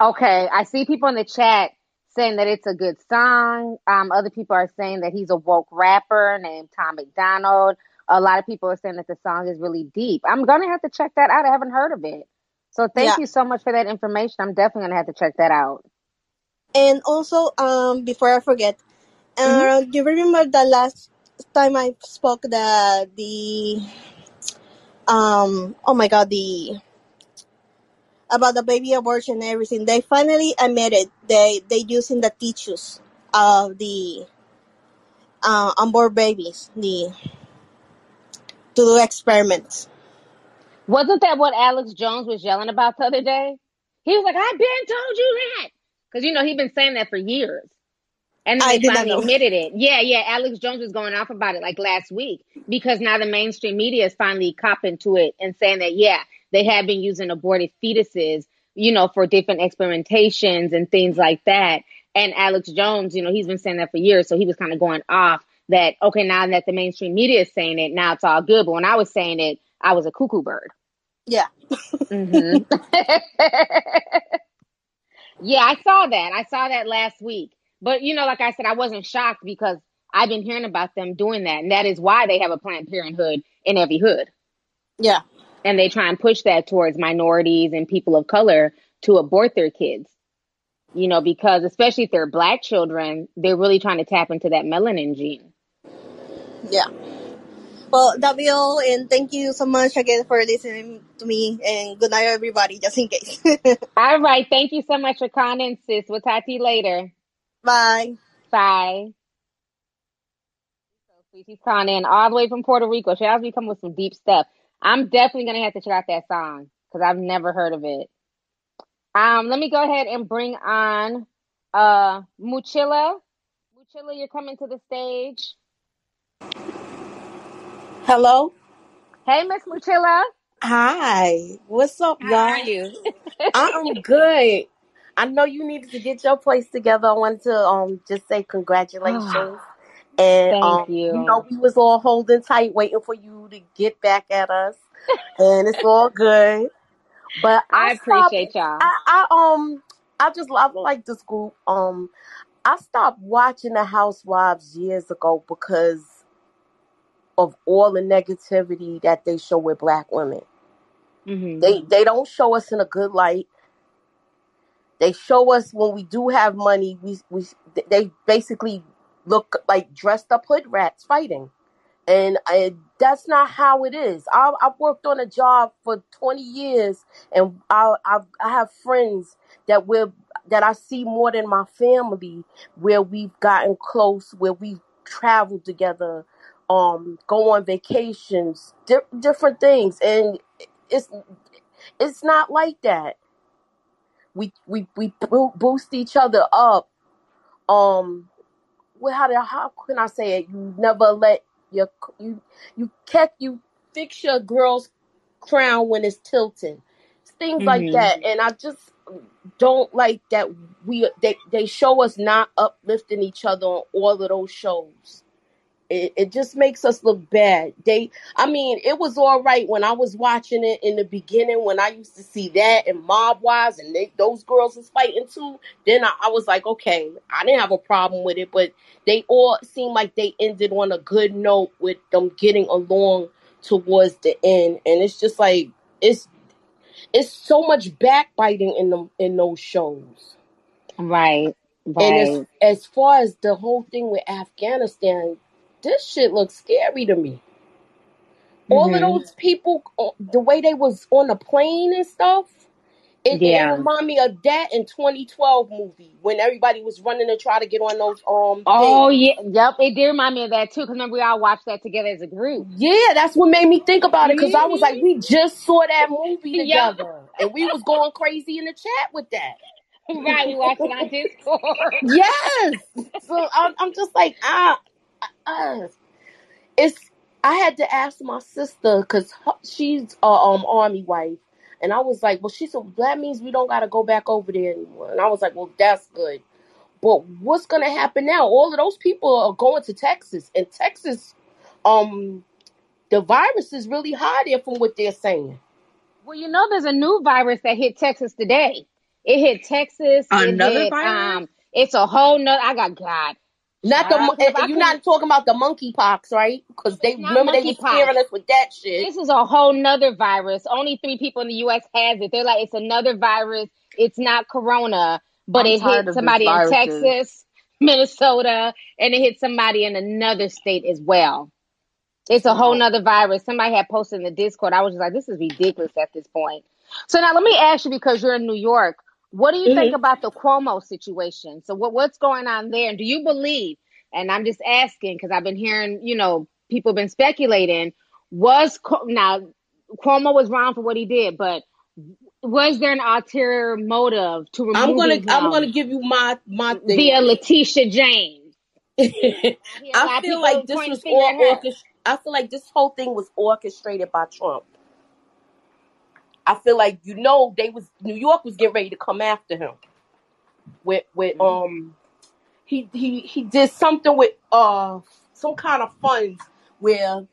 Okay, I see people in the chat saying that it's a good song. Um, other people are saying that he's a woke rapper named Tom McDonald. A lot of people are saying that the song is really deep. I'm gonna have to check that out. I haven't heard of it. So thank Yeah. you so much for that information. I'm definitely gonna have to check that out. And also, um, before I forget, uh, do you remember the last time I spoke the the um oh my god the about the baby abortion and everything? They finally admitted they they using the tissues of the uh, unborn babies the to do experiments. Wasn't that what Alex Jones was yelling about the other day? He was like, "I've been told you that," because you know he'd been saying that for years. And then I they finally admitted it. Yeah, yeah. Alex Jones was going off about it like last week because now the mainstream media is finally copping to it and saying that, yeah, they have been using aborted fetuses, you know, for different experimentations and things like that. And Alex Jones, you know, he's been saying that for years. So he was kind of going off that, okay, now that the mainstream media is saying it, now it's all good. But when I was saying it, I was a cuckoo bird. Yeah. hmm Yeah, I saw that. I saw that last week. But you know, like I said, I wasn't shocked because I've been hearing about them doing that, and that is why they have a Planned Parenthood in every hood, Yeah. And they try and push that towards minorities and people of color to abort their kids. You know, because especially if they're black children, they're really trying to tap into that melanin gene. Yeah. Well, that'll be all, and thank you so much again for listening to me, and good night, everybody, just in case. All right, thank you so much for calling in, sis. We'll talk to you later. Bye. Bye. So she's calling in all the way from Puerto Rico. She has be coming with some deep stuff. I'm definitely gonna have to check out that song because I've never heard of it. Um, let me go ahead and bring on uh Muchilla. Muchilla, you're coming to the stage. Hello. Hey, Miss Muchilla. Hi. What's up, How are y'all? you? I'm good. I know you needed to get your place together. I wanted to um just say congratulations. And Thank um you know we was all holding tight waiting for you to get back at us. And it's all good. But I I stopped appreciate y'all. I, I um I just I like this group. Um I stopped watching the Housewives years ago because of all the negativity that they show with black women. Mm-hmm. They they don't show us in a good light. They show us when we do have money, we we they basically look like dressed up hood rats fighting. And I, that's not how it is. I, I've worked on a job for 20 years, and I, I, I have friends that we're that I see more than my family, where we've gotten close, where we've traveled together, um, go on vacations, di- different things, and it's it's not like that. We we we boost each other up. Um, well, how do, how can I say it? You never let your you you catch you fix your girl's crown when it's tilting. Things like Mm-hmm. that, and I just don't like that we they they show us not uplifting each other on all of those shows. It, it just makes us look bad. They, I mean, it was all right when I was watching it in the beginning when I used to see that and Mob Wives and they, those girls was fighting too. Then I, I was like, okay, I didn't have a problem with it, but they all seemed like they ended on a good note with them getting along towards the end, and it's just like it's it's so much backbiting in them in those shows. Right. And as Right. as far as the whole thing with Afghanistan, this shit looks scary to me. All of Mm-hmm. those people, uh, the way they was on the plane and stuff, it, it Yeah. remind me of that in 2012 movie when everybody was running to try to get on those um Oh things. yeah. Yep. It did remind me of that too. Cause remember we all watched that together as a group. Yeah, that's what made me think about it because I was like, we just saw that movie together, and we was going crazy in the chat with that. Right. We watched it on Discord. yes. So I'm, I'm just like, ah, uh, it's. I had to ask my sister because she's a um army wife, and I was like, well, she said that means we don't got to go back over there anymore, and I was like, well, that's good. But what's gonna happen now? All of those people are going to Texas, and Texas, um, the virus is really high there from what they're saying. Well, you know, there's a new virus that hit Texas today. It hit Texas. It Another hit virus? um. It's a whole nother. I got God. Not the out mon- if eh, I you're couldn't. talking about the monkeypox, right? Because they remember they was monkeypox. scaring us with that shit. This is a whole nother virus. Only three people in the U.S. has it. They're like, it's another virus. It's not corona, but I'm it hit somebody in. Texas, Minnesota, and it hit somebody in another state as well. It's a whole Wow. nother virus. Somebody had posted in the Discord. I was just like, this is ridiculous at this point. So now let me ask you, because you're in New York, what do you think hmm about the Cuomo situation? So what what's going on there? And do you believe? And I'm just asking because I've been hearing, you know, people been speculating. Was now Cuomo was wrong for what he did, but was there an ulterior motive to remove? I'm gonna I'm gonna give you my my thing via. Letitia James? I hear a lot I feel like this was all at her. orchest- I feel like this whole thing was orchestrated by Trump. I feel like you know they was New York was getting ready to come after him with with um he he he did something with uh some kind of funds where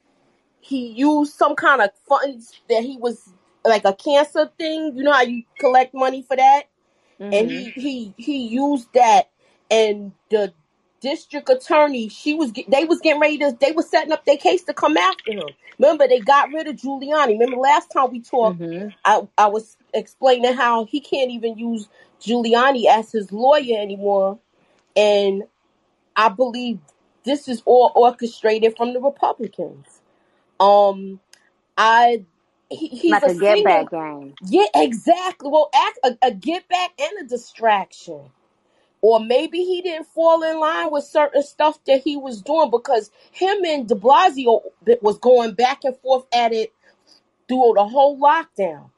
he used some kind of funds that he was like a cancer thing. You know how you collect money for that, and hmm he he he used that, and the district attorney she was get, they was getting ready to they was setting up their case to come after him. Remember they got rid of Giuliani. Remember last time we talked, hmm I I was explaining how he can't even use Giuliani as his lawyer anymore, and I believe this is all orchestrated from the Republicans. Um, I he, he's Like a a get singer. back game. Yeah, exactly. Well, act, a, a get back and a distraction. Or maybe he didn't fall in line with certain stuff that he was doing because him and De Blasio was going back and forth at it through the whole lockdown.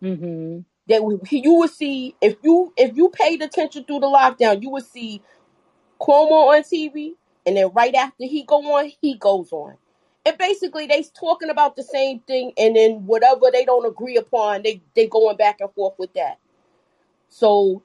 hmm That we- you would see if you if you paid attention through the lockdown, you would see Cuomo on TV, and then right after he go on, he goes on. And basically, they talking about the same thing, and then whatever they don't agree upon, they they going back and forth with that. So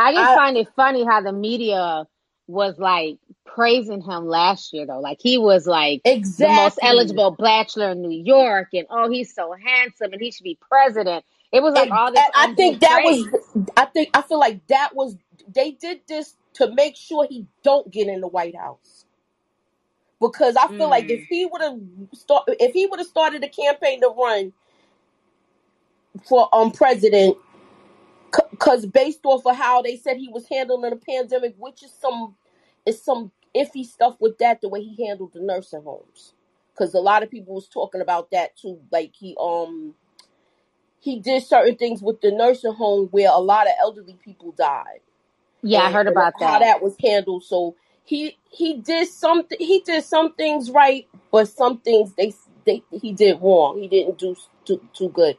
I just I find it funny how the media was like praising him last year though. Like he was like the most eligible bachelor in New York and oh he's so handsome and he should be president. It was like and all this I think that was. I think I feel like that was they did this to make sure he don't get in the White House. Because I feel like if Mm. he would have start, if he would have started a campaign to run for um president, because based off of how they said he was handling the pandemic, which is some is some iffy stuff with that, the way he handled the nursing homes. Because a lot of people was talking about that too. Like he um he did certain things with the nursing home where a lot of elderly people died Yeah, I and, heard and about how that. that was handled. So he he did something. He did some things right, but some things they they he did wrong. He didn't do too, too good,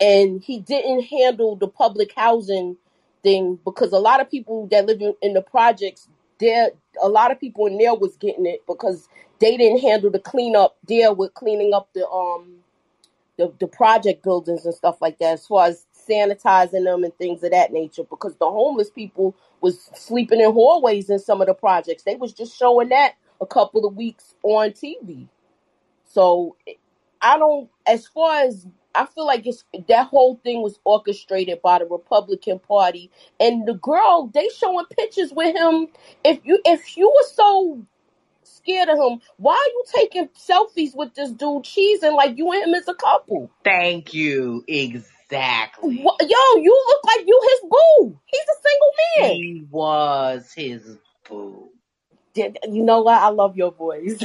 and he didn't handle the public housing thing because a lot of people that live in, in the projects there, a lot of people in there was getting it because they didn't handle the cleanup deal with cleaning up the um the, the project buildings and stuff like that as far as sanitizing them and things of that nature because the homeless people was sleeping in hallways in some of the projects. They was just showing that a couple of weeks on tv so i don't as far as i feel like it's that whole thing was orchestrated by the republican party and the girl they showing pictures with him if you if you were so scared of him why are you taking selfies with this dude cheesing like you and him as a couple Thank you. Exactly. Wha- Yo, you look like you his boo. He's a single man. He was his boo. Did- You know what? I love your voice.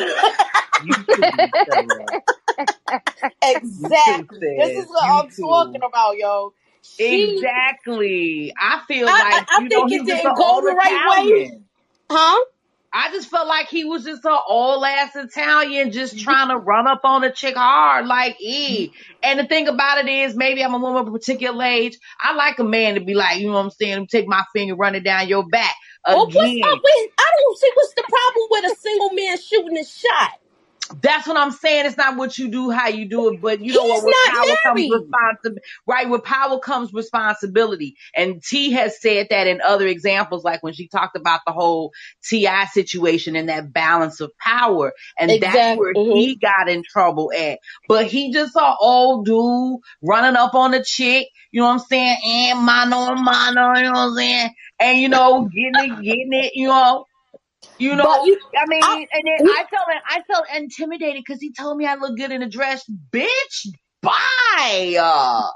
You too, Priscilla. You too, exactly. This is what You I'm talking about, yo. She, Exactly. I feel I, like, I, I you know, think he it was an didn't go the right way. Italian. Huh? I just felt like he was just an all ass Italian just trying to run up on a chick hard, like, e. And the thing about it is, maybe I'm a woman of a particular age. I like a man to be like, you know what I'm saying, take my finger, run it down your back. Well, what's up with? I don't see what's the problem with a single man shooting a shot. That's what I'm saying. It's not what you do, how you do it, but you know what? With not power comes responsibility, right? With power comes responsibility. And T has said that in other examples, like when she talked about the whole TI situation and that balance of power. And that's Exactly. where hmm he got in trouble at. But he just saw old dude running up on the chick, you know what I'm saying? And mano mano, you know what I'm saying? And you know, getting it, getting it, you know. You But know, you, I mean, I, and then I felt I felt intimidated because he told me I look good in a dress. Bitch, bye.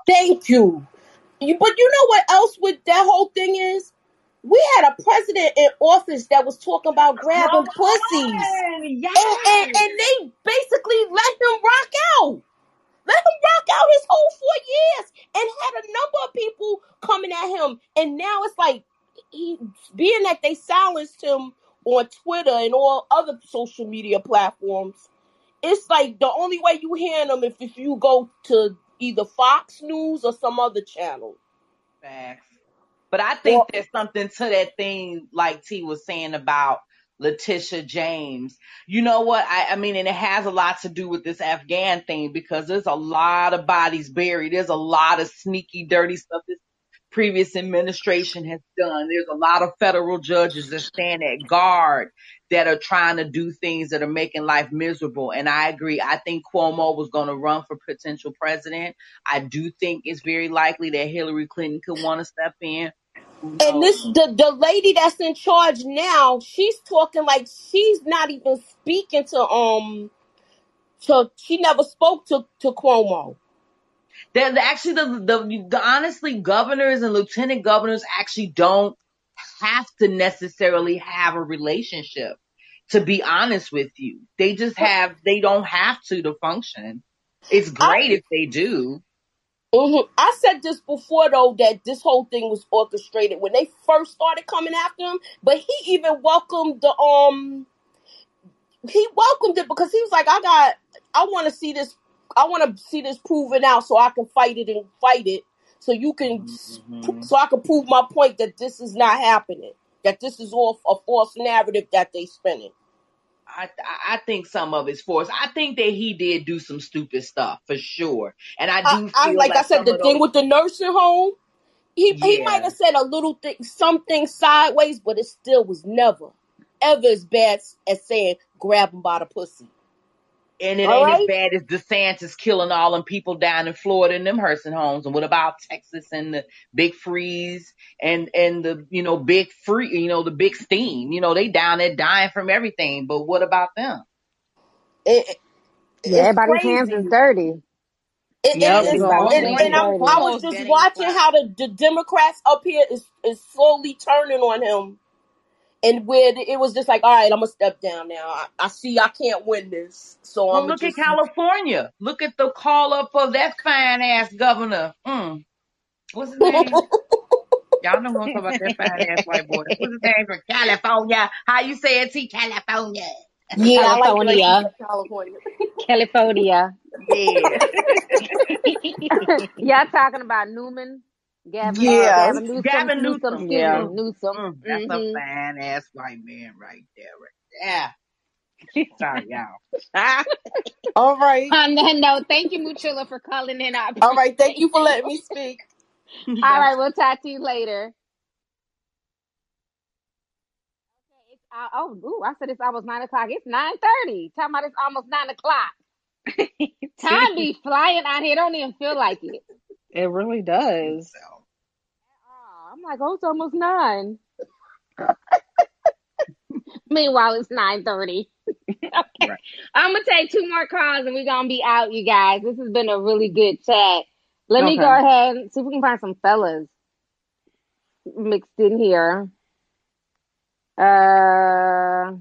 Thank you. You, but you know what else with that whole thing is? We had a president in office that was talking about grabbing pussies, on, and and and they basically let him rock out. Let him rock out his whole four years and had a number of people coming at him. And now it's like he being that they silenced him on Twitter and all other social media platforms, it's like the only way you hear them if, if you go to either Fox News or some other channel. Facts. But I think Or there's something to that thing, like T was saying about Letitia James. You know what? I, I mean, and it has a lot to do with this Afghan thing because there's a lot of bodies buried. There's a lot of sneaky, dirty stuff this previous administration has done. There's a lot of federal judges that stand at guard that are trying to do things that are making life miserable. And I agree. I think Cuomo was going to run for potential president. I do think it's very likely that Hillary Clinton could want to step in. And this the the lady that's in charge now, she's talking like she's not even speaking to um to she never spoke to to Cuomo. That actually the, the the honestly governors and lieutenant governors actually don't have to necessarily have a relationship. To be honest with you, they just have they don't have to to function. It's I great if they do. mhm. I said this before though that this whole thing was orchestrated when they first started coming after him, but he even welcomed the um he welcomed it because he was like, I got I want to see this I want to see this proven out so I can fight it and fight it so you can hmm so I can prove my point that this is not happening. That this is all a false narrative that they spinning. I I I think some of it's forced. I think that he did do some stupid stuff for sure, and I I, do I feel like I said, the of thing those. with the nursing home, he he might have said a little thing, something sideways, but it still was never, ever as bad as saying grab him by the pussy. And it All ain't as bad as DeSantis killing all them people down in Florida in them nursing homes. And what about Texas and the big freeze and and the you know big free you know the big steam? You know they down there dying from everything. But what about them? It, it- Yeah, it's everybody's hands crazy. is dirty. It, it, Yep, it's, it's Everybody's almost and, hands like is and I'm. I was just watching how the, the Democrats up here is, is slowly turning on him. And where it was just like, all right, I'm gonna step down now. I, I see I can't win this, so Well, I'm gonna look at just. California. Look at the call up of that fine ass governor. Mm. What's his name? Y'all know who I'm talking about. That fine ass white boy. What's his name from California? How you say it? T California. yeah, I like it like he California. said California. California. Yeah. Y'all talking about Newman? Gavin, uh, Yeah. Gavin Newsom, Gavin Newsom, Newsom. excuse Yeah. me, Newsom. mm, that's a hmm fine ass white man right there. Right there. Sorry, y'all. All right, On that note, thank you, Muchilla, for calling in. All right. Thank you for letting me speak. All right, we'll talk to you later. Okay, it's, uh, oh, ooh, I said it's almost nine o'clock. It's nine thirty. Talking about it's almost nine o'clock. Time be flying out here. Don't even feel like it. It really does. Oh, I'm like, oh, it's almost nine. Meanwhile, it's nine thirty. okay, Right. I'm gonna take two more calls and we're gonna be out, you guys. This has been a really good chat. Let me go ahead and see if we can find some fellas mixed in here. Uh,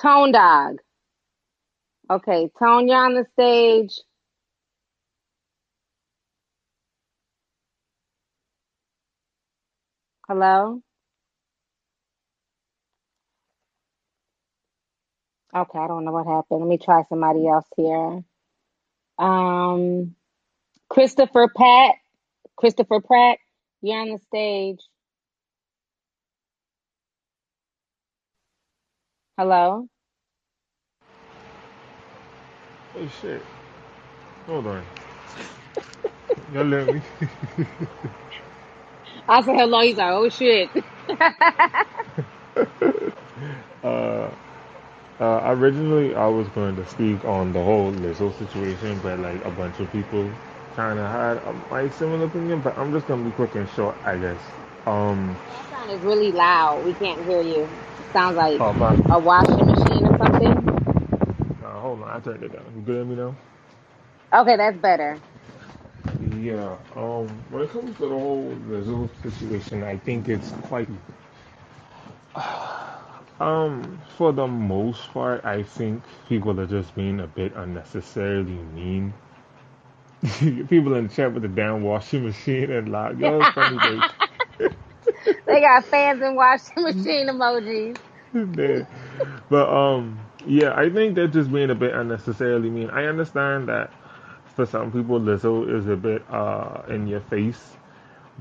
Tone Dog. Okay, Tone, you're on the stage. Hello. Okay, I don't know what happened. Let me try somebody else here. Um, Christopher Pratt. Christopher Pratt, you're on the stage. Hello. Oh shit. Hold on. Y'all let me. I said hello. He's like, oh shit. uh, uh, originally I was going to speak on the whole Lizzo situation, but like a bunch of people kind of had a like similar opinion. But I'm just gonna be quick and short, I guess. Um, Sound is really loud. We can't hear you. Sounds like oh my. a washing machine or something. Uh, hold on, I turned it down. You good at me now? Okay, that's better. Yeah. Um, when it comes to the whole Lizzo situation, I think it's quite Um, for the most part, I think people are just being a bit unnecessarily mean. people in the chat with the damn washing machine and like, yo, funny they got fans and washing machine emojis. But um, yeah, I think they're just being a bit unnecessarily mean. I understand that for some people, Lizzo is a bit uh in your face,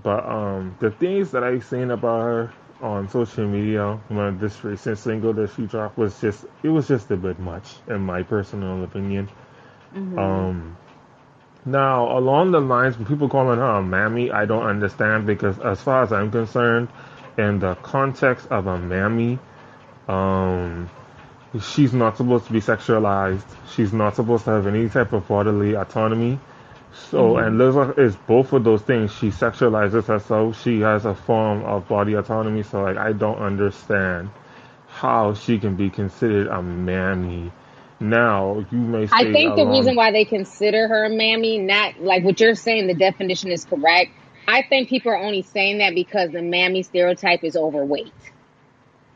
but um, the things that I've seen about her on social media when this recent single that she dropped was just it was just a bit much in my personal opinion. Um, now along the lines when people calling her a mammy, I don't understand because as far as I'm concerned, in the context of a mammy, um, she's not supposed to be sexualized. She's not supposed to have any type of bodily autonomy. So, mm-hmm. and Lizzo is both of those things. She sexualizes herself. She has a form of body autonomy. So, like, I don't understand how she can be considered a mammy. Now, you may say I think the along reason why they consider her a mammy, not like what you're saying, the definition is correct. I think people are only saying that because the mammy stereotype is overweight.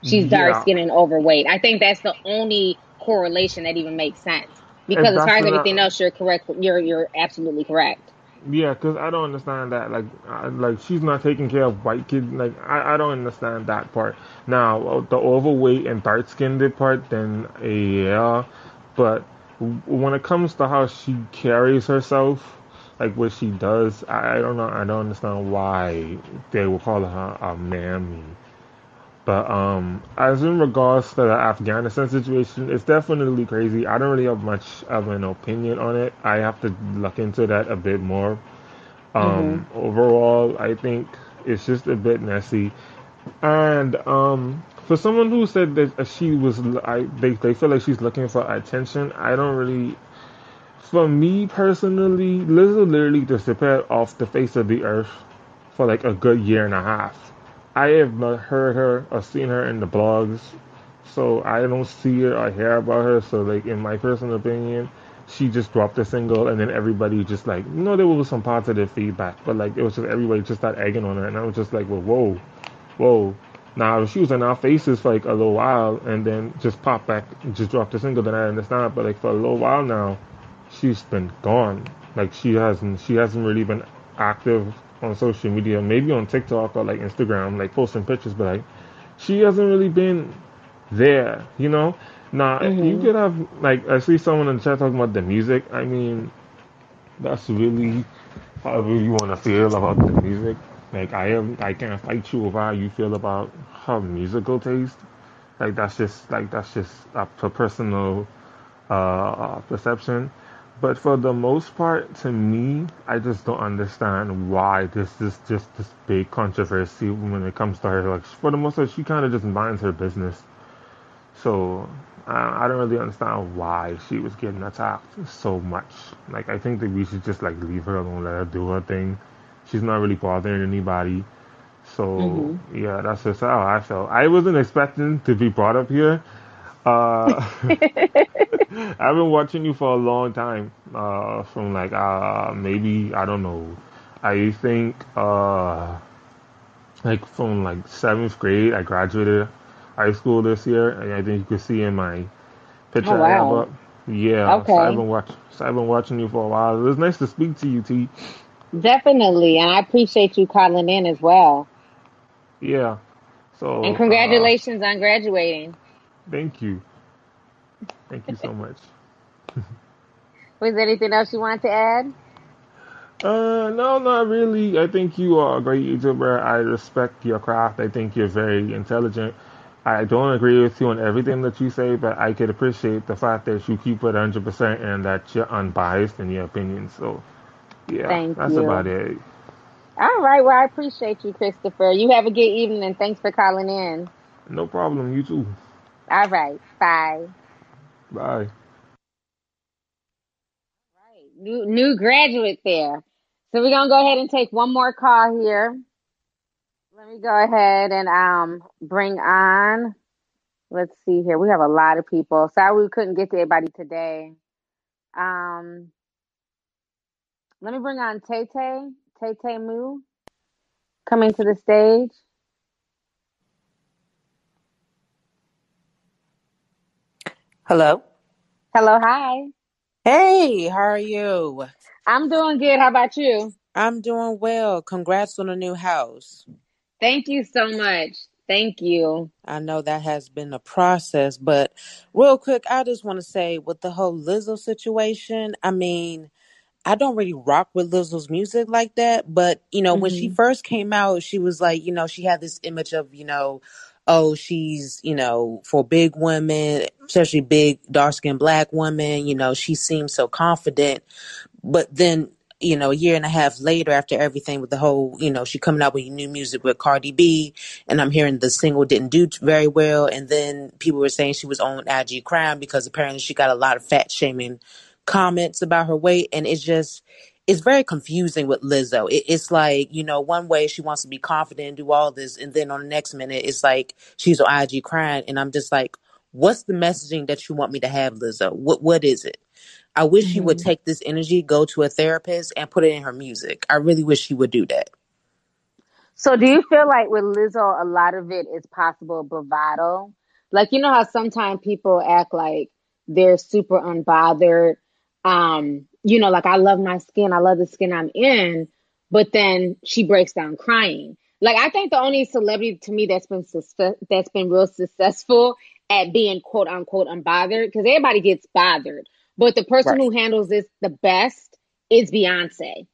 She's dark Yeah, skinned and overweight. I think that's the only correlation that even makes sense. Because and as far as everything I, else, you're correct. You're you're absolutely correct. yeah, because I don't understand that. Like, I, like she's not taking care of white kids. Like, I, I don't understand that part. Now, uh, the overweight and dark skinned part, then yeah, but when it comes to how she carries herself, like what she does, I, I don't know. I don't understand why they would call her a mammy. But um, as in regards to the Afghanistan situation, it's definitely crazy. I don't really have much of an opinion on it. I have to look into that a bit more. Um, overall, I think it's just a bit messy. And um, for someone who said that she was, I they they feel like she's looking for attention. I don't really. For me personally, Lizzo literally disappeared off the face of the earth for like a good year and a half. I have not heard her or seen her in the blogs, so I don't see her or hear about her. So like in my personal opinion, she just dropped a single and then everybody just like you know there was some positive feedback, but like it was just everybody just started egging on her, and I was just like, well, whoa, whoa. Now she was in our faces for like a little while and then just popped back and just dropped a single, then I understand. But like for a little while now, she's been gone. Like she hasn't she hasn't really been active on social media, maybe on TikTok or like Instagram, like posting pictures, but like she hasn't really been there, you know? Now you hmm could have like I see someone in the chat talking about the music. I mean, that's really however you want to feel about the music. Like I am, I can't fight you over how you feel about her musical taste. Like that's just like that's just a per- personal uh, perception. But for the most part, to me, I just don't understand why this is just this big controversy when it comes to her. Like for the most part, she kind of just minds her business. So I, I don't really understand why she was getting attacked so much. Like I think that we should just like leave her alone, let her do her thing. She's not really bothering anybody. So hmm yeah, that's just how I felt. I wasn't expecting to be brought up here. Uh, I've been watching you for a long time. Uh, from like uh maybe I don't know. I think uh like from like seventh grade. I graduated high school this year, and I think you can see in my Oh picture I have wow. up. Yeah, so I've been watching. so I've been watching you for a while. It was nice to speak to you, T. Definitely, and I appreciate you calling in as well. Yeah. And So uh, congratulations on graduating. Thank you, thank you so much. Was there anything else you want to add? Uh, no, not really. I think you are a great YouTuber. I respect your craft. I think you're very intelligent. I don't agree with you on everything that you say, but I could appreciate the fact that you keep it 100% and that you're unbiased in your opinion. So, yeah, Thank that's about it. All right. Well, I appreciate you, Christopher. You have a good evening and thanks for calling in. No problem. You too. All right. Bye. Bye. Right. New new graduate there. So we're gonna go ahead and take one more call here. Let me go ahead and um bring on. Let's see here. We have a lot of people. Sorry we couldn't get to everybody today. Um, let me bring on Tay Tay. Tay Tay Moo coming to the stage. Hello. Hello, hi. Hey, how are you? I'm doing good. How about you? I'm doing well. Congrats on the new house. Thank you so much. Thank you. I know that has been a process, but real quick, I just want to say with the whole Lizzo situation, I mean, I don't really rock with Lizzo's music like that, but you know, when she hmm first came out, she was like, you know, she had this image of, you know, oh, she's, you know, for big women, especially big dark skinned black women, you know, she seems so confident. But then you know a year and a half later after everything with the whole you know she coming out with new music with cardi b and i'm hearing the single didn't do very well. And then people were saying she was on ig crime because apparently she got a lot of fat shaming comments about her weight. And it's just it's very confusing with lizzo it, it's like you know one way she wants to be confident and do all this and then on the next minute it's like she's on ig crying and i'm just like what's the messaging that you want me to have lizzo what what is it I wish she would hmm take this energy, go to a therapist, and put it in her music. I really wish she would do that. So do you feel like with Lizzo, a lot of it is possible bravado? Like you know how sometimes people act like they're super unbothered. Um, you know, like I love my skin, I love the skin I'm in, but then she breaks down crying. Like I think the only celebrity to me that's been success, that's been real successful at being quote unquote unbothered, because everybody gets bothered, but the person Right. who handles this the best is Beyonce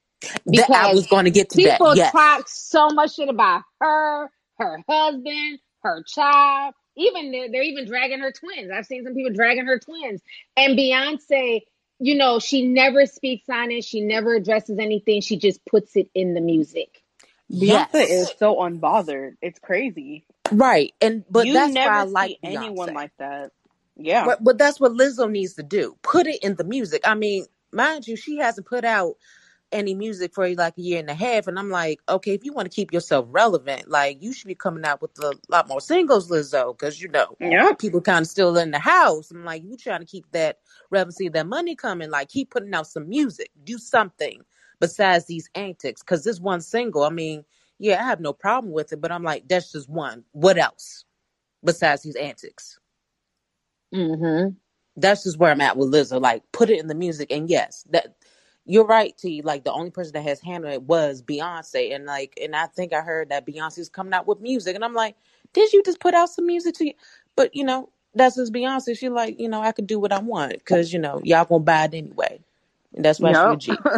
That I was going to get to that. people Yes. talk so much shit about her, her husband, her child. Even they're, they're even dragging her twins. I've seen some people dragging her twins. And Beyonce, you know, she never speaks on it. She never addresses anything. She just puts it in the music. Beyonce Yes. is so unbothered. It's crazy. Right. And but you that's never why I see like anyone Beyonce. like that. Yeah. But but that's what Lizzo needs to do. Put it in the music. I mean, mind you, she hasn't put out any music for like a year and a half, and I'm like, okay, if you want to keep yourself relevant, like you should be coming out with a lot more singles, Lizzo, because you know Yeah. people kind of still in the house. I'm like, you trying to keep that relevancy, that money coming. Like, keep putting out some music, do something besides these antics. Because this one single, I mean, yeah, I have no problem with it, but I'm like, that's just one. What else besides these antics? Mm-hmm. that's just where I'm at with Lizzo. Like, put it in the music, and yes, that you're right. T. Like, the only person that has handled it was Beyonce, and like, and I think I heard that Beyonce's coming out with music, and I'm like, did you just put out some music to you? But you know, that's just Beyonce. She like, you know, I could do what I want because you know y'all gonna buy it anyway, and that's why Yep. she a G.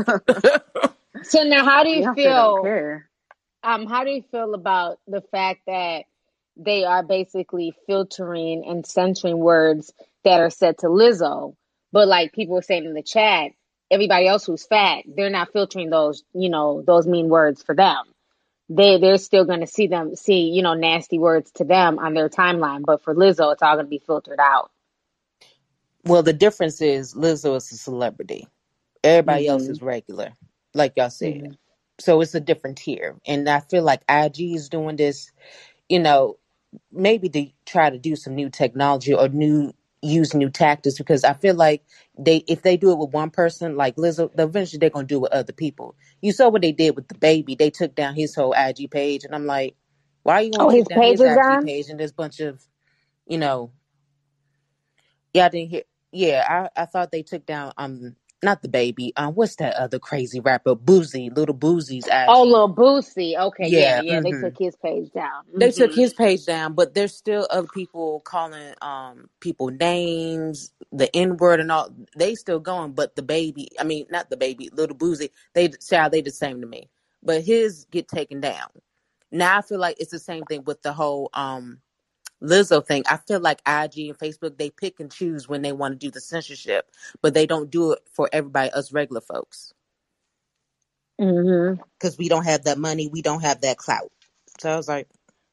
So now, how do you Beyonce feel? Um, how do you feel about the fact that they are basically filtering and censoring words that are said to Lizzo, but like people were saying in the chat, everybody else who's fat, they're not filtering those, you know, those mean words for them. They they're still going to see them see, you know, nasty words to them on their timeline, but for Lizzo, it's all going to be filtered out. Well, the difference is Lizzo is a celebrity. Everybody else hmm is regular, like y'all said. hmm So it's a different tier, and I feel like IG is doing this you know, maybe to try to do some new technology or new use new tactics because I feel like they if they do it with one person like Lizzo, eventually they're gonna do it with other people. You saw what they did with DaBaby. They took down his whole IG page and I'm like, why are you Oh, wanna his page his IG page and there's a bunch of, you know, yeah, I didn't hear yeah, I, I thought they took down um not DaBaby, um what's that other crazy rapper? Boosie, little Boosie's ass. Oh, little Boosie. Okay, yeah, Yeah, yeah, they hmm took his page down. they took hmm his page down, but there's still other people calling um people names, the N word and all. They still going, but DaBaby, I mean, not DaBaby, little Boosie. They child, they the same to me, but his get taken down. Now I feel like it's the same thing with the whole um Lizzo thing. I feel like IG and Facebook they pick and choose when they want to do the censorship, but they don't do it for everybody, us regular folks, because we don't have that money, we don't have that clout. So I was like,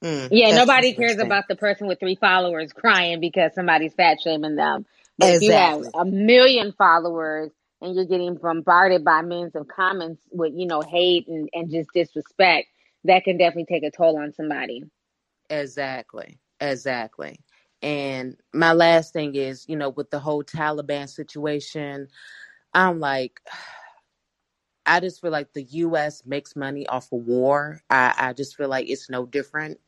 mm, Yeah, nobody cares about the person with three followers crying because somebody's fat shaming them. But if you have a million followers and you're getting bombarded by millions of comments with, you know, hate and, and just disrespect, that can definitely take a toll on somebody. Exactly. Exactly. And my last thing is, you know, with the whole Taliban situation, I'm like, I just feel like the US makes money off of war. I, I just feel like it's no different.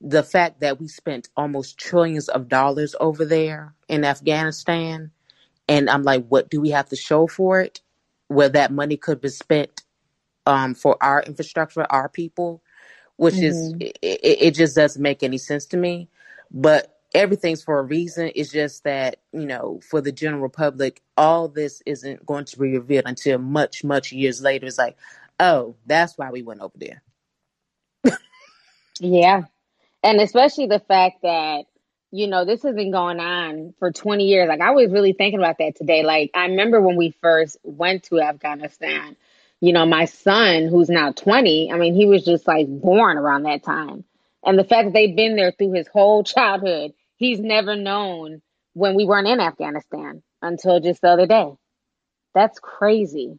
The fact that we spent almost trillions of dollars over there in Afghanistan, and I'm like, what do we have to show for it? Where that money could be spent um, for our infrastructure, our people, which is hmm it, it, it just doesn't make any sense to me. But everything's for a reason. It's just that you know, for the general public, all this isn't going to be revealed until much, much years later. It's like, oh, that's why we went over there. Yeah. And especially the fact that, you know, this has been going on for 20 years. Like, I was really thinking about that today. Like, I remember when we first went to Afghanistan, you know, my son, who's now 20, I mean, he was just like born around that time. And the fact that they've been there through his whole childhood, he's never known when we weren't in Afghanistan until just the other day. That's crazy.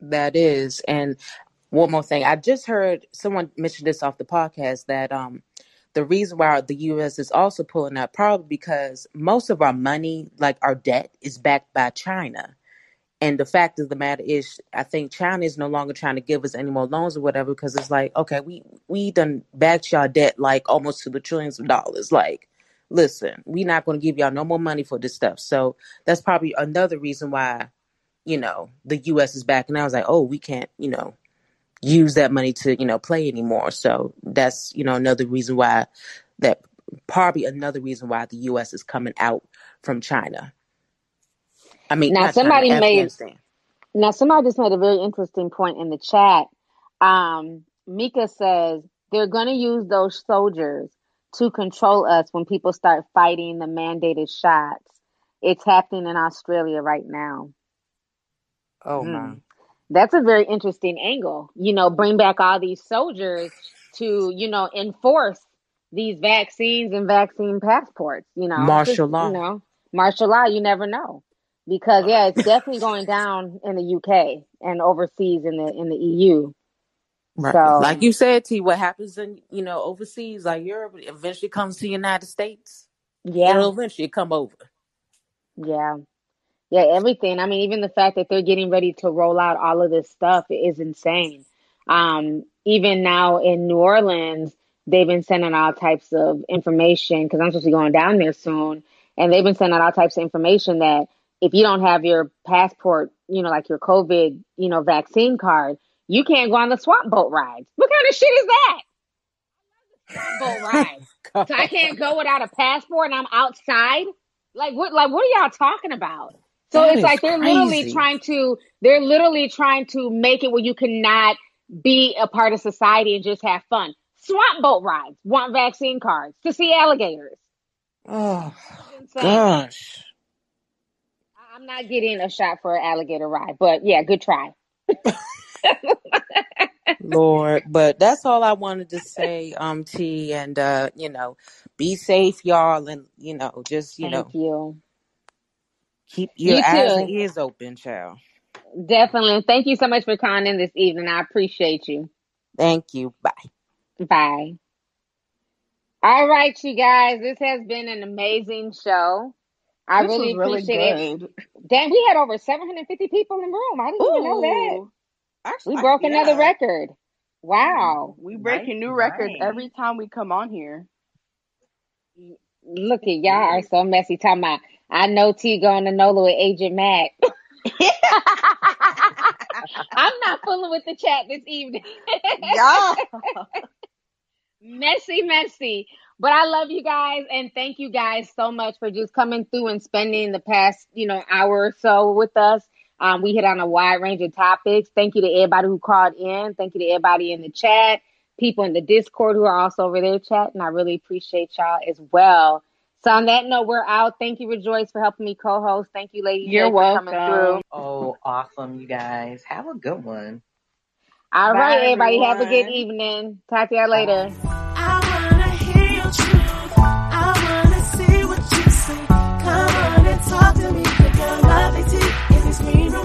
That is, and one more thing, I just heard someone mention this off the podcast that um the reason why the U.S. is also pulling out probably because most of our money, like our debt, is backed by China. And the fact of the matter is, I think China is no longer trying to give us any more loans or whatever because it's like, okay, we we done backed y'all debt like almost to the trillions of dollars. Like, listen, we not going to give y'all no more money for this stuff. So that's probably another reason why, you know, the U.S. is back. And I was like, oh, we can't, you know, use that money to, you know, play anymore. So that's, you know, another reason why that probably another reason why the U.S. is coming out from China. I mean, Now, not China, somebody made Afghanistan. Now, somebody just made a very interesting point in the chat. Um, Mika says they're going to use those soldiers to control us when people start fighting the mandated shots. It's happening in Australia right now. Oh Hmm. my. that's a very interesting angle. You know, bring back all these soldiers to, you know, enforce these vaccines and vaccine passports, you know. Martial law. You know, martial law, you never know. Because yeah, it's definitely going down in the UK and overseas in the in the EU. Right. So Like you said, T, what happens in you know overseas, like Europe, eventually comes to the United States. yeah. It'll eventually come over. Yeah. Yeah, everything. I mean, even the fact that they're getting ready to roll out all of this stuff is insane. Um, even now in New Orleans, they've been sending all types of information because I'm supposed to be going down there soon, and they've been sending all types of information that if you don't have your passport, you know, like your COVID, you know, vaccine card, you can't go on the swamp boat rides. What kind of shit is that? Boat rides. So I can't go without a passport and I'm outside? Like what like what are y'all talking about? So That it's like they're literally trying to they're literally trying to make it where you cannot be a part of society and just have fun. Swamp boat rides, want vaccine cards to see alligators. Oh gosh. I'm not getting a shot for an alligator ride, but yeah, good try. Lord, but that's all I wanted to say, um, T, and uh, you know, be safe, y'all, and you know, just you Thank know, you. keep your You eyes and ears open, child. Definitely. Thank you so much for calling in this evening. I appreciate you. Thank you. Bye. Bye. All right, you guys. This has been an amazing show. I This really really appreciate it. Damn, we had over 750 people in the room. I didn't even know that. Actually, We I- broke another yeah. record. Wow. Mm, we breaking new records right. every time we come on here. Look at y'all are so messy. Talking about, I know T going to NOLA with Agent Matt. I'm not fooling with the chat this evening. y'all. messy, messy. But I love you guys and thank you guys so much for just coming through and spending the past, you know, hour or so with us. Um, we hit on a wide range of topics. Thank you to everybody who called in. Thank you to everybody in the chat, people in the Discord who are also over there chatting. I really appreciate y'all as well. So on that note, we're out. Thank you, Rejoice, for helping me co-host. Thank you, Lady You're J, for coming welcome. through. Oh, awesome, you guys. Have a good one. All Bye, right, everybody. Have a good evening. Talk to y'all later. I